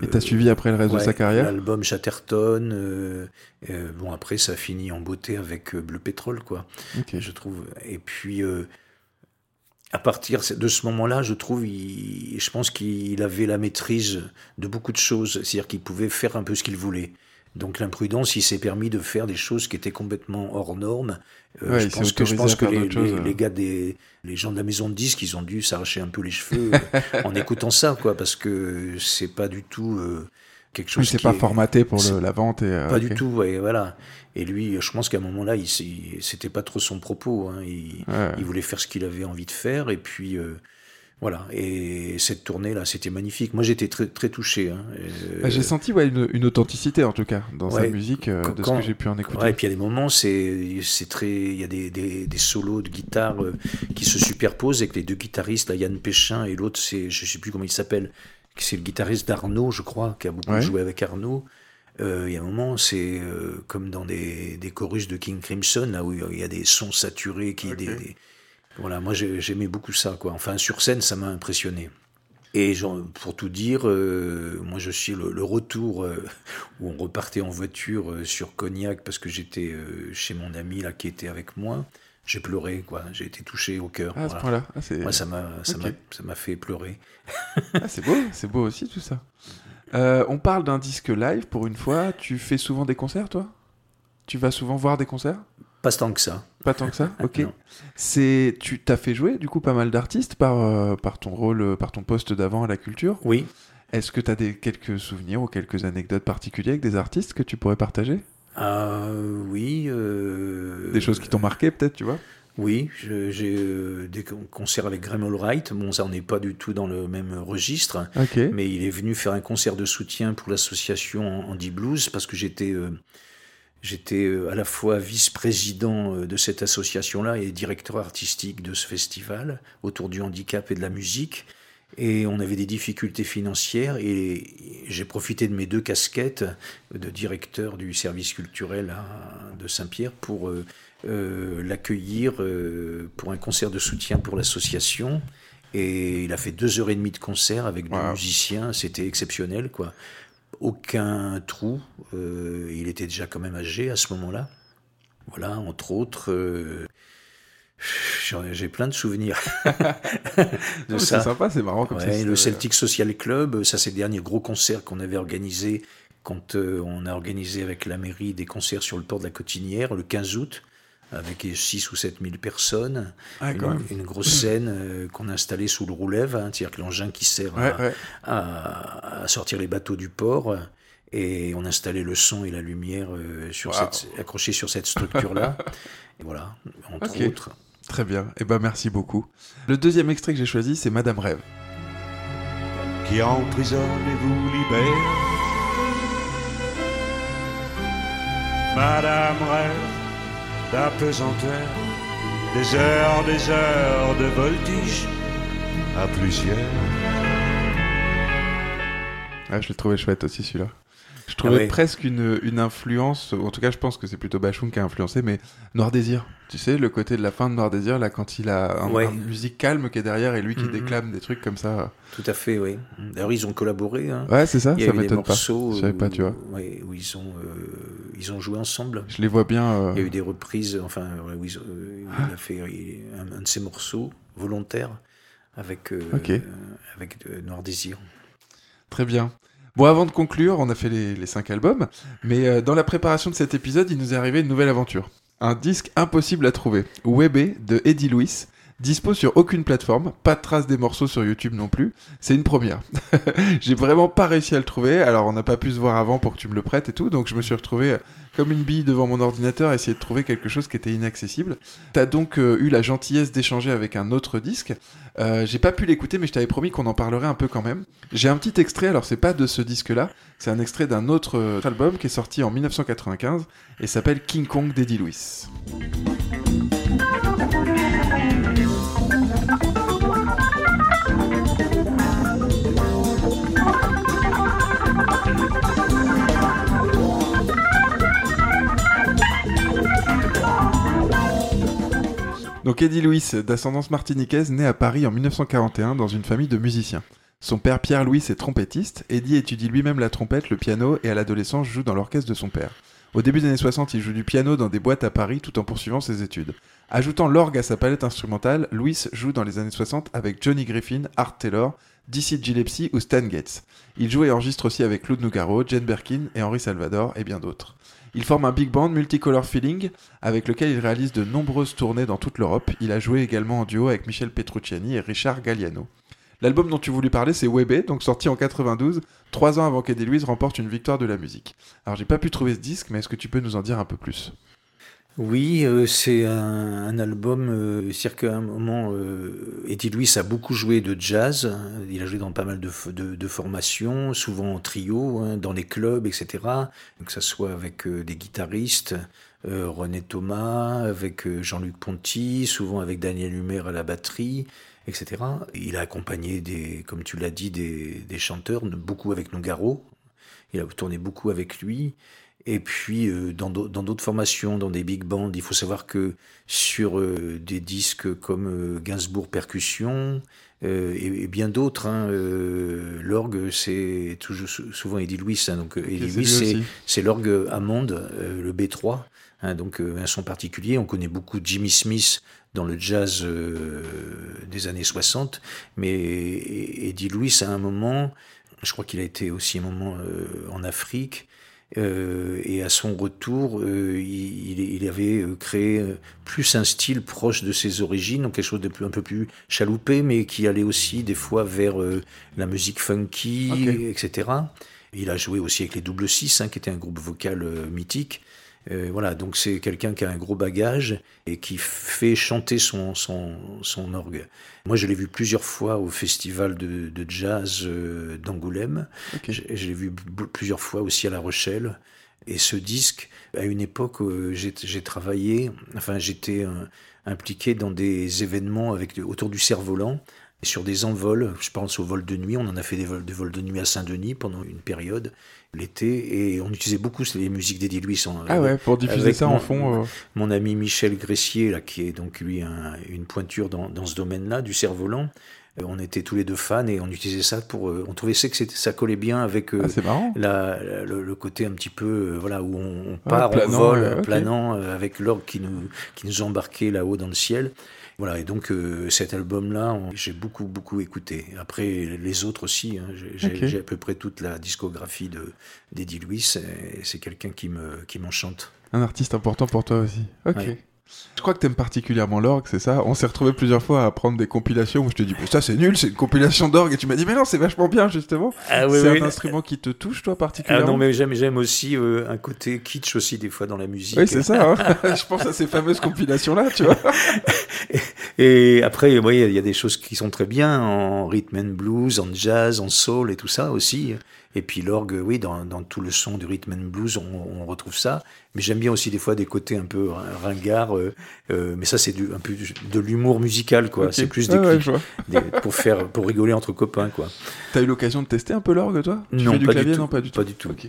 Et t'as suivi après le reste de Ouais, sa carrière? L'album Chatterton. euh, euh, bon, après, ça finit en beauté avec euh, Bleu Pétrole, quoi. Ok. Je trouve. Et puis, euh, à partir de ce moment-là, je trouve, il- je pense qu'il avait la maîtrise de beaucoup de choses. C'est-à-dire qu'il pouvait faire un peu ce qu'il voulait. Donc l'imprudence, il s'est permis de faire des choses qui étaient complètement hors normes. Euh, Ouais, je pense que, je pense que les, les gars des, les gens de la maison de disques, ils ont dû s'arracher un peu les cheveux euh, en écoutant ça, quoi, parce que c'est pas du tout euh, quelque chose. Oui, c'est pas est- formaté pour le- la vente. Et, euh, pas du tout, ouais, voilà. Et lui, je pense qu'à un moment-là, il, c'était pas trop son propos. hein. Il, Ouais. il voulait faire ce qu'il avait envie de faire, et puis voilà. Et cette tournée-là, c'était magnifique. Moi, j'étais très, très touché. hein. Euh, Bah, J'ai senti ouais, une, une authenticité en tout cas dans sa musique, euh, de ce que j'ai pu en écouter. Ouais, et puis il y a des moments, c'est c'est très, il y a des, des, des solos de guitare euh, qui se superposent avec les deux guitaristes, là, Yann Péchin et l'autre, c'est, je sais plus comment il s'appelle, c'est le guitariste d'Arnaud, je crois, qui a beaucoup joué avec Arnaud. Euh, Il y a un moment, c'est euh, comme dans des, des chorus de King Crimson, là où il y a des sons saturés qui, des- voilà, moi j'ai- j'aimais beaucoup ça, quoi. Enfin, sur scène, ça m'a impressionné. Et pour tout dire, euh, moi je suis le, le retour euh, où on repartait en voiture euh, sur Cognac parce que j'étais chez mon ami là qui était avec moi. J'ai pleuré, quoi. J'ai été touché au cœur. Ah, à ce point-là. Ah, Moi, ça m'a, ça fait pleurer. Ah, c'est beau, c'est beau aussi tout ça. On parle d'un disque live pour une fois. Tu fais souvent des concerts, toi? Tu vas souvent voir des concerts? Pas tant que ça. Pas tant que ça Ok. C'est, tu t'as fait jouer du coup pas mal d'artistes par, euh, par ton rôle, euh, par ton poste d'avant à la culture? Oui. Est-ce que tu as des, quelques souvenirs ou quelques anecdotes particulières avec des artistes que tu pourrais partager? Ah oui. euh, Des choses qui t'ont marqué peut-être, tu vois? Oui, j'ai euh, des con- concerts avec Graham Allwright. Bon, ça, on n'est pas du tout dans le même registre. Ok. Mais il est venu faire un concert de soutien pour l'association Andy Blues parce que j'étais euh, j'étais euh, à la fois vice-président euh, de cette association-là et directeur artistique de ce festival autour du handicap et de la musique. Et on avait des difficultés financières et j'ai profité de mes deux casquettes de directeur du service culturel de Saint-Pierre pour euh, l'accueillir pour un concert de soutien pour l'association. Et il a fait deux heures et demie de concert avec deux musiciens. C'était exceptionnel, quoi. Aucun trou. euh, il était déjà quand même âgé à ce moment-là. Voilà, entre autres. euh, J'ai plein de souvenirs. de ça. c'est sympa, c'est marrant comme ça, Ouais, Le Celtic Social Club, ça c'est le dernier gros concert qu'on avait organisé quand euh, on a organisé avec la mairie des concerts sur le port de la Cotinière le 15 août avec 6 ou 7 000 personnes. Ah, une, grosse scène euh, qu'on a installée sous le roulève, hein, c'est-à-dire que l'engin qui sert Ouais, à, ouais. à- à sortir les bateaux du port. Et on installait le son et la lumière euh, sur cette, accrochés sur cette structure-là. et voilà, entre Ok. autres. Très bien. Eh ben merci beaucoup. Le deuxième extrait que j'ai choisi, c'est Madame Rêve. qui emprisonne et vous libère. Madame rêve d'apesanteur, des heures, des heures de voltige à plusieurs. Ah, je l'ai trouvé chouette aussi celui-là. Je trouvais Ah ouais. presque une, une influence, en tout cas je pense que c'est plutôt Bachung qui a influencé, mais Noir Désir. Tu sais, le côté de la fin de Noir Désir, là, quand il a un, Ouais. une musique calme qui est derrière et lui qui Mhm. déclame des trucs comme ça. Tout à fait, oui. D'ailleurs, ils ont collaboré. hein. Ouais, c'est ça, Il y ça m'étonne pas. morceaux Je savais pas, où- tu vois. ouais, où ils ont, euh, ils ont joué ensemble. Je les vois bien. euh, Il y a eu des reprises, enfin, où ils euh, il a fait euh, un, un de ses morceaux volontaires avec, euh, Ok. euh, avec de Noir Désir. Très bien. Bon, avant de conclure, on a fait les, les cinq albums, mais euh, dans la préparation de cet épisode, il nous est arrivé une nouvelle aventure. Un disque impossible à trouver, Webé de Eddie Louis, dispo sur aucune plateforme, pas de trace des morceaux sur YouTube non plus. C'est une première. J'ai vraiment pas réussi à le trouver, alors on n'a pas pu se voir avant pour que tu me le prêtes et tout, donc je me suis retrouvé euh, comme une bille devant mon ordinateur à essayer de trouver quelque chose qui était inaccessible. T'as donc euh, eu la gentillesse d'échanger avec un autre disque. Euh, J'ai pas pu l'écouter, mais je t'avais promis qu'on en parlerait un peu quand même. J'ai un petit extrait, alors c'est pas de ce disque-là, c'est un extrait d'un autre euh, album qui est sorti en 1995 et s'appelle King Kong d'Eddie Louis. Donc Eddie Louis, d'ascendance martiniquaise, né à Paris en 1941 dans une famille de musiciens. Son père Pierre Louis est trompettiste, Eddie étudie lui-même la trompette, le piano et à l'adolescence joue dans l'orchestre de son père. Au début des années 60, il joue du piano dans des boîtes à Paris tout en poursuivant ses études. Ajoutant l'orgue à sa palette instrumentale, Louis joue dans les années 60 avec Johnny Griffin, Art Taylor, Dizzy Gillespie ou Stan Getz. Il joue et enregistre aussi avec Claude Nougaro, Jane Birkin et Henri Salvador et bien d'autres. Il forme un big band Multicolor Feeling avec lequel il réalise de nombreuses tournées dans toute l'Europe. Il a joué également en duo avec Michel Petrucciani et Richard Galliano. L'album dont tu voulais parler, c'est Webé, donc sorti en 92, trois ans avant qu'Eddie Louise remporte une victoire de la musique. Alors j'ai pas pu trouver ce disque, mais est-ce que tu peux nous en dire un peu plus? Oui, euh, c'est un, album, euh, c'est-à-dire qu'à un moment, euh, Eddie Louis a beaucoup joué de jazz, hein. il a joué dans pas mal de, formations, souvent en trio, hein, dans les clubs, etc. Que ce soit avec euh, des guitaristes, René Thomas, avec Jean-Luc Ponty, souvent avec Daniel Humer à la batterie, etc. Il a accompagné, des, comme tu l'as dit, des, des chanteurs, beaucoup avec Nougaro, il a tourné beaucoup avec lui. Et puis, euh, dans d'au- dans d'autres formations, dans des big bands, il faut savoir que sur euh, des disques comme euh, Gainsbourg Percussion et, bien d'autres, hein, l'orgue, c'est toujours sou- souvent Eddie Louis. hein, donc, Eddie c'est Louis, c'est l'orgue Hammond, le B3. hein, donc, euh, un son particulier. On connaît beaucoup Jimmy Smith dans le jazz euh, des années 60. Mais Eddie Louis, à un moment, je crois qu'il a été aussi un moment euh, en Afrique. Euh, et à son retour, euh, il, avait euh, créé plus un style proche de ses origines, donc quelque chose de plus, un peu plus chaloupé, mais qui allait aussi des fois vers euh, la musique funky, etc. Il a joué aussi avec les Double Six, hein, qui était un groupe vocal mythique. Euh, voilà, donc c'est quelqu'un qui a un gros bagage et qui fait chanter son, son, son orgue. Moi, je l'ai vu plusieurs fois au festival de, de jazz euh, d'Angoulême. Ok. Je, je l'ai vu plusieurs fois aussi à La Rochelle. Et ce disque, à une époque, euh, j'ai travaillé, enfin, j'étais impliqué dans des événements avec, autour du cerf-volant, sur des envols. Je pense aux vols de nuit. On en a fait des vols, des vols de nuit à Saint-Denis pendant une période, l'été. Et on utilisait beaucoup les musiques d'Eddie Louis. en- Ah ouais, pour diffuser ça en mon- fond. euh, mon ami Michel Gressier, là, qui est donc lui un- une pointure dans, dans ce domaine-là, du cerf-volant, euh, on était tous les deux fans et on utilisait ça pour. euh, on trouvait ça que ça collait bien avec Ah, la- la- le, le côté un petit peu, voilà, où on, on Ah, part, planant, on vole, planant, avec l'orgue qui nous, qui nous embarquait là-haut dans le ciel. Voilà, et donc euh, cet album-là, j'ai beaucoup, beaucoup écouté. Après, les autres aussi, hein, j'ai à peu près toute la discographie de d'Eddie Louis, et c'est quelqu'un qui me qui m'enchante. Un artiste important pour toi aussi. Ok. Ouais. Je crois que t'aimes particulièrement l'orgue, c'est ça? On s'est retrouvé plusieurs fois à prendre des compilations où je te dis, mais ça c'est nul, c'est une compilation d'orgue, et tu m'as dit, mais non, c'est vachement bien justement. Ah oui, c'est oui. un instrument qui te touche, toi, Ah particulièrement? non, mais j'aime, aussi euh, un côté kitsch aussi des fois dans la musique. Oui, c'est ça. hein. je pense à ces fameuses compilations-là, tu vois. Et après, oui, il y a des choses qui sont très bien en rhythm and blues, en jazz, en soul et tout ça aussi. Et puis l'orgue, oui, dans, dans tout le son du rhythm and blues, on, on retrouve ça. Mais j'aime bien aussi des fois des côtés un peu ringards. euh, euh, mais ça, c'est du, un peu du- de l'humour musical, quoi. C'est plus des Ouais, ouais, clics, des- pour faire, pour rigoler entre copains, quoi. T'as eu l'occasion de tester un peu l'orgue, toi? Tu Non, fais du pas du clavier? tout. Non, pas du tout. Pas du tout. Ok.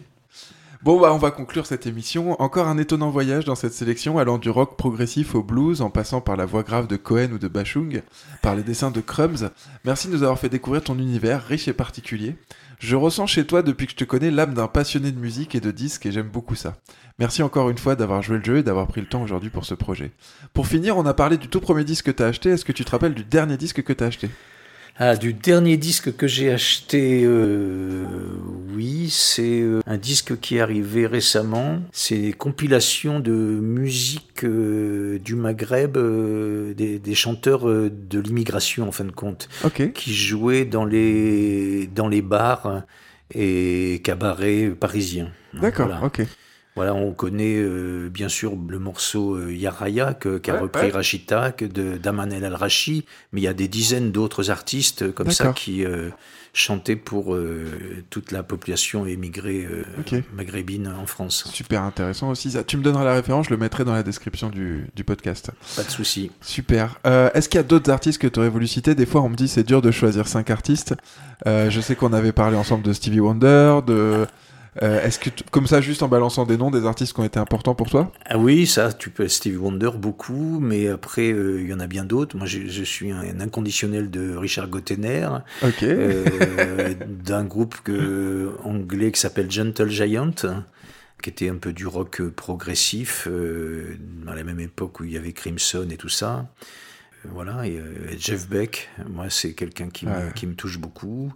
Bon bah on va conclure cette émission. Encore un étonnant voyage dans cette sélection allant du rock progressif au blues en passant par la voix grave de Cohen ou de Bachung, par les dessins de Crumbs. Merci de nous avoir fait découvrir ton univers riche et particulier. Je ressens chez toi depuis que je te connais l'âme d'un passionné de musique et de disques et j'aime beaucoup ça. Merci encore une fois d'avoir joué le jeu et d'avoir pris le temps aujourd'hui pour ce projet. Pour finir, on a parlé du tout premier disque que t'as acheté. Est-ce que tu te rappelles du dernier disque que t'as acheté? Ah, du dernier disque que j'ai acheté, euh, c'est euh, un disque qui est arrivé récemment. C'est des compilations de musique euh, du Maghreb, euh, des, des chanteurs de l'immigration en fin de compte, qui jouaient dans les, dans les bars et cabarets parisiens. D'accord, Voilà. ok. Voilà, on connaît euh, bien sûr le morceau euh, Yaraya qu'a Ouais, repris ouais. Rachita que de d'Aman El Al-Rachi, mais il y a des dizaines d'autres artistes comme ça qui euh, chantaient pour euh, toute la population émigrée euh, Ok. maghrébine en France. Super intéressant aussi ça. Tu me donneras la référence, je le mettrai dans la description du, du podcast. Pas de souci. Super. Euh, Est-ce qu'il y a d'autres artistes que tu aurais voulu citer? Des fois, on me dit c'est dur de choisir cinq artistes. Je sais qu'on avait parlé ensemble de Stevie Wonder, de. Euh, Est-ce que, comme ça, juste en balançant des noms, des artistes qui ont été importants pour toi? Ah oui, ça, tu peux Stevie Wonder beaucoup, mais après euh, il y en a bien d'autres. Moi, je, je suis un, un inconditionnel de Richard Gottener. Ok. euh, d'un groupe que, anglais qui s'appelle Gentle Giant, qui était un peu du rock progressif, à la même époque où il y avait Crimson et tout ça. Voilà, et, Jeff Beck, moi c'est quelqu'un qui, me- Ouais. qui me touche beaucoup.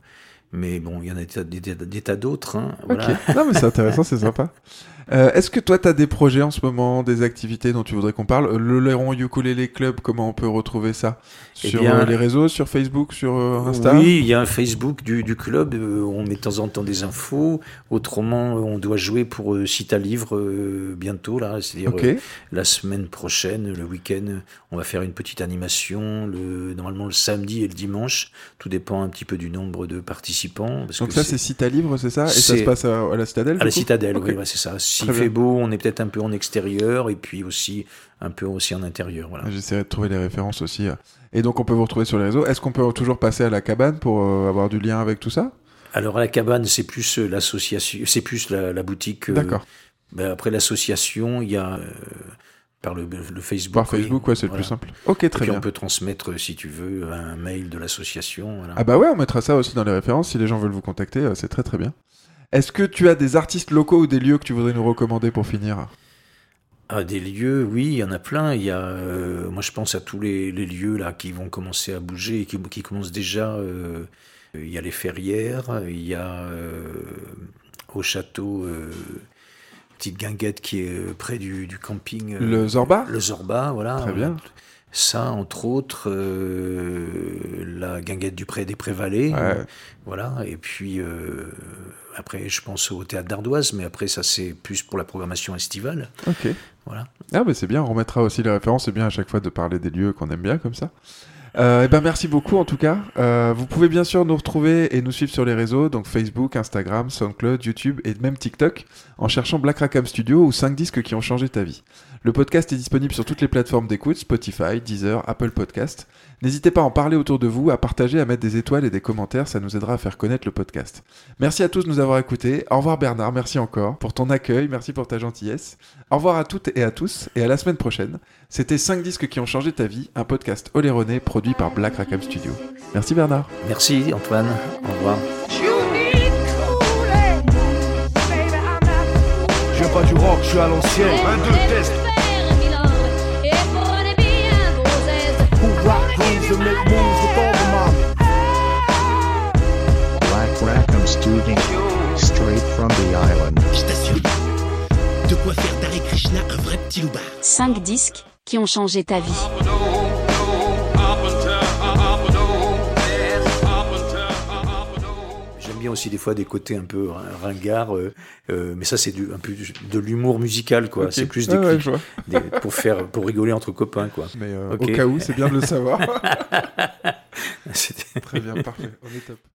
Mais bon, il y en a des, tas- des, tas- des tas d'autres. hein, voilà. Non, mais c'est intéressant, c'est sympa. Euh, Est-ce que toi, tu as des projets en ce moment, des activités dont tu voudrais qu'on parle? Le Léron Ukulele Club, comment on peut retrouver ça? Eh Sur bien- euh, les réseaux, sur Facebook, sur euh, Insta? Oui, il y a un Facebook du, du club, on met de temps en temps des infos. Autrement, on doit jouer pour Cita Livre euh, bientôt, là, c'est-à-dire euh, la semaine prochaine, le week-end, on va faire une petite animation, le, normalement le samedi et le dimanche. Tout dépend un petit peu du nombre de participants. parce Donc que ça, c'est Cita Libre, c'est ça? Et ça se passe à, à la Citadelle à la citadelle, oui, c'est ça. S'il fait beau, on est peut-être un peu en extérieur et puis aussi un peu aussi en intérieur. Voilà. J'essaierai de trouver les références aussi. euh. Et donc, on peut vous retrouver sur les réseaux. Est-ce qu'on peut toujours passer à la cabane pour euh, avoir du lien avec tout ça? Alors à la cabane, c'est plus euh, l'association, c'est plus la, la boutique. D'accord. ben, après l'association, il y a euh, par le, le Facebook. Par oui, Facebook, ouais, c'est le plus simple. Ok, Et très puis bien. on peut transmettre, si tu veux, un mail de l'association. voilà. Ah bah ouais, on mettra ça aussi dans les références si les gens veulent vous contacter, c'est très très bien. Est-ce que tu as des artistes locaux ou des lieux que tu voudrais nous recommander pour finir Ah, des lieux, oui, il y en a plein. Il y a, euh, moi, je pense à tous les, les lieux là qui vont commencer à bouger et qui, qui commencent déjà. euh, il y a les Ferrières, il y a euh, au château petite guinguette qui est près du, du camping. Le Zorba? Le Zorba, voilà. Très bien. Ça, entre autres, euh, la guinguette du Pré des Prévalets. Ouais. Voilà. Et puis, euh, après, je pense au théâtre d'Ardoise, mais après, ça, c'est plus pour la programmation estivale. Ok. Voilà. Ah bah c'est bien, on remettra aussi les références, c'est bien à chaque fois de parler des lieux qu'on aime bien comme ça. Euh, et ben merci beaucoup en tout cas. Euh, vous pouvez bien sûr nous retrouver et nous suivre sur les réseaux, donc Facebook, Instagram, SoundCloud, YouTube et même TikTok, en cherchant Black Rackham Studio ou 5 disques qui ont changé ta vie. Le podcast est disponible sur toutes les plateformes d'écoute, Spotify, Deezer, Apple Podcast. N'hésitez pas à en parler autour de vous, à partager, à mettre des étoiles et des commentaires, ça nous aidera à faire connaître le podcast. Merci à tous de nous avoir écoutés. Au revoir Bernard, merci encore pour ton accueil, merci pour ta gentillesse. Au revoir à toutes et à tous, et à la semaine prochaine. C'était 5 disques qui ont changé ta vie, un podcast oléroné produit par Black Rackham Studio. Merci Bernard. Merci Antoine. Au revoir. Je viens pas du rock, je suis à l'ancienne. Un, deux, test. Island. Je t'assure, de quoi faire d'Hare Krishna un vrai petit loupard. 5 disques qui ont changé ta vie. J'aime bien aussi des fois des côtés un peu ringards, euh, euh, mais ça c'est du- un peu de l'humour musical quoi. C'est plus des, ouais, des- pour faire pour rigoler entre copains quoi. Mais euh, au cas où, c'est bien de le savoir. C'était- Très bien, parfait, on est top.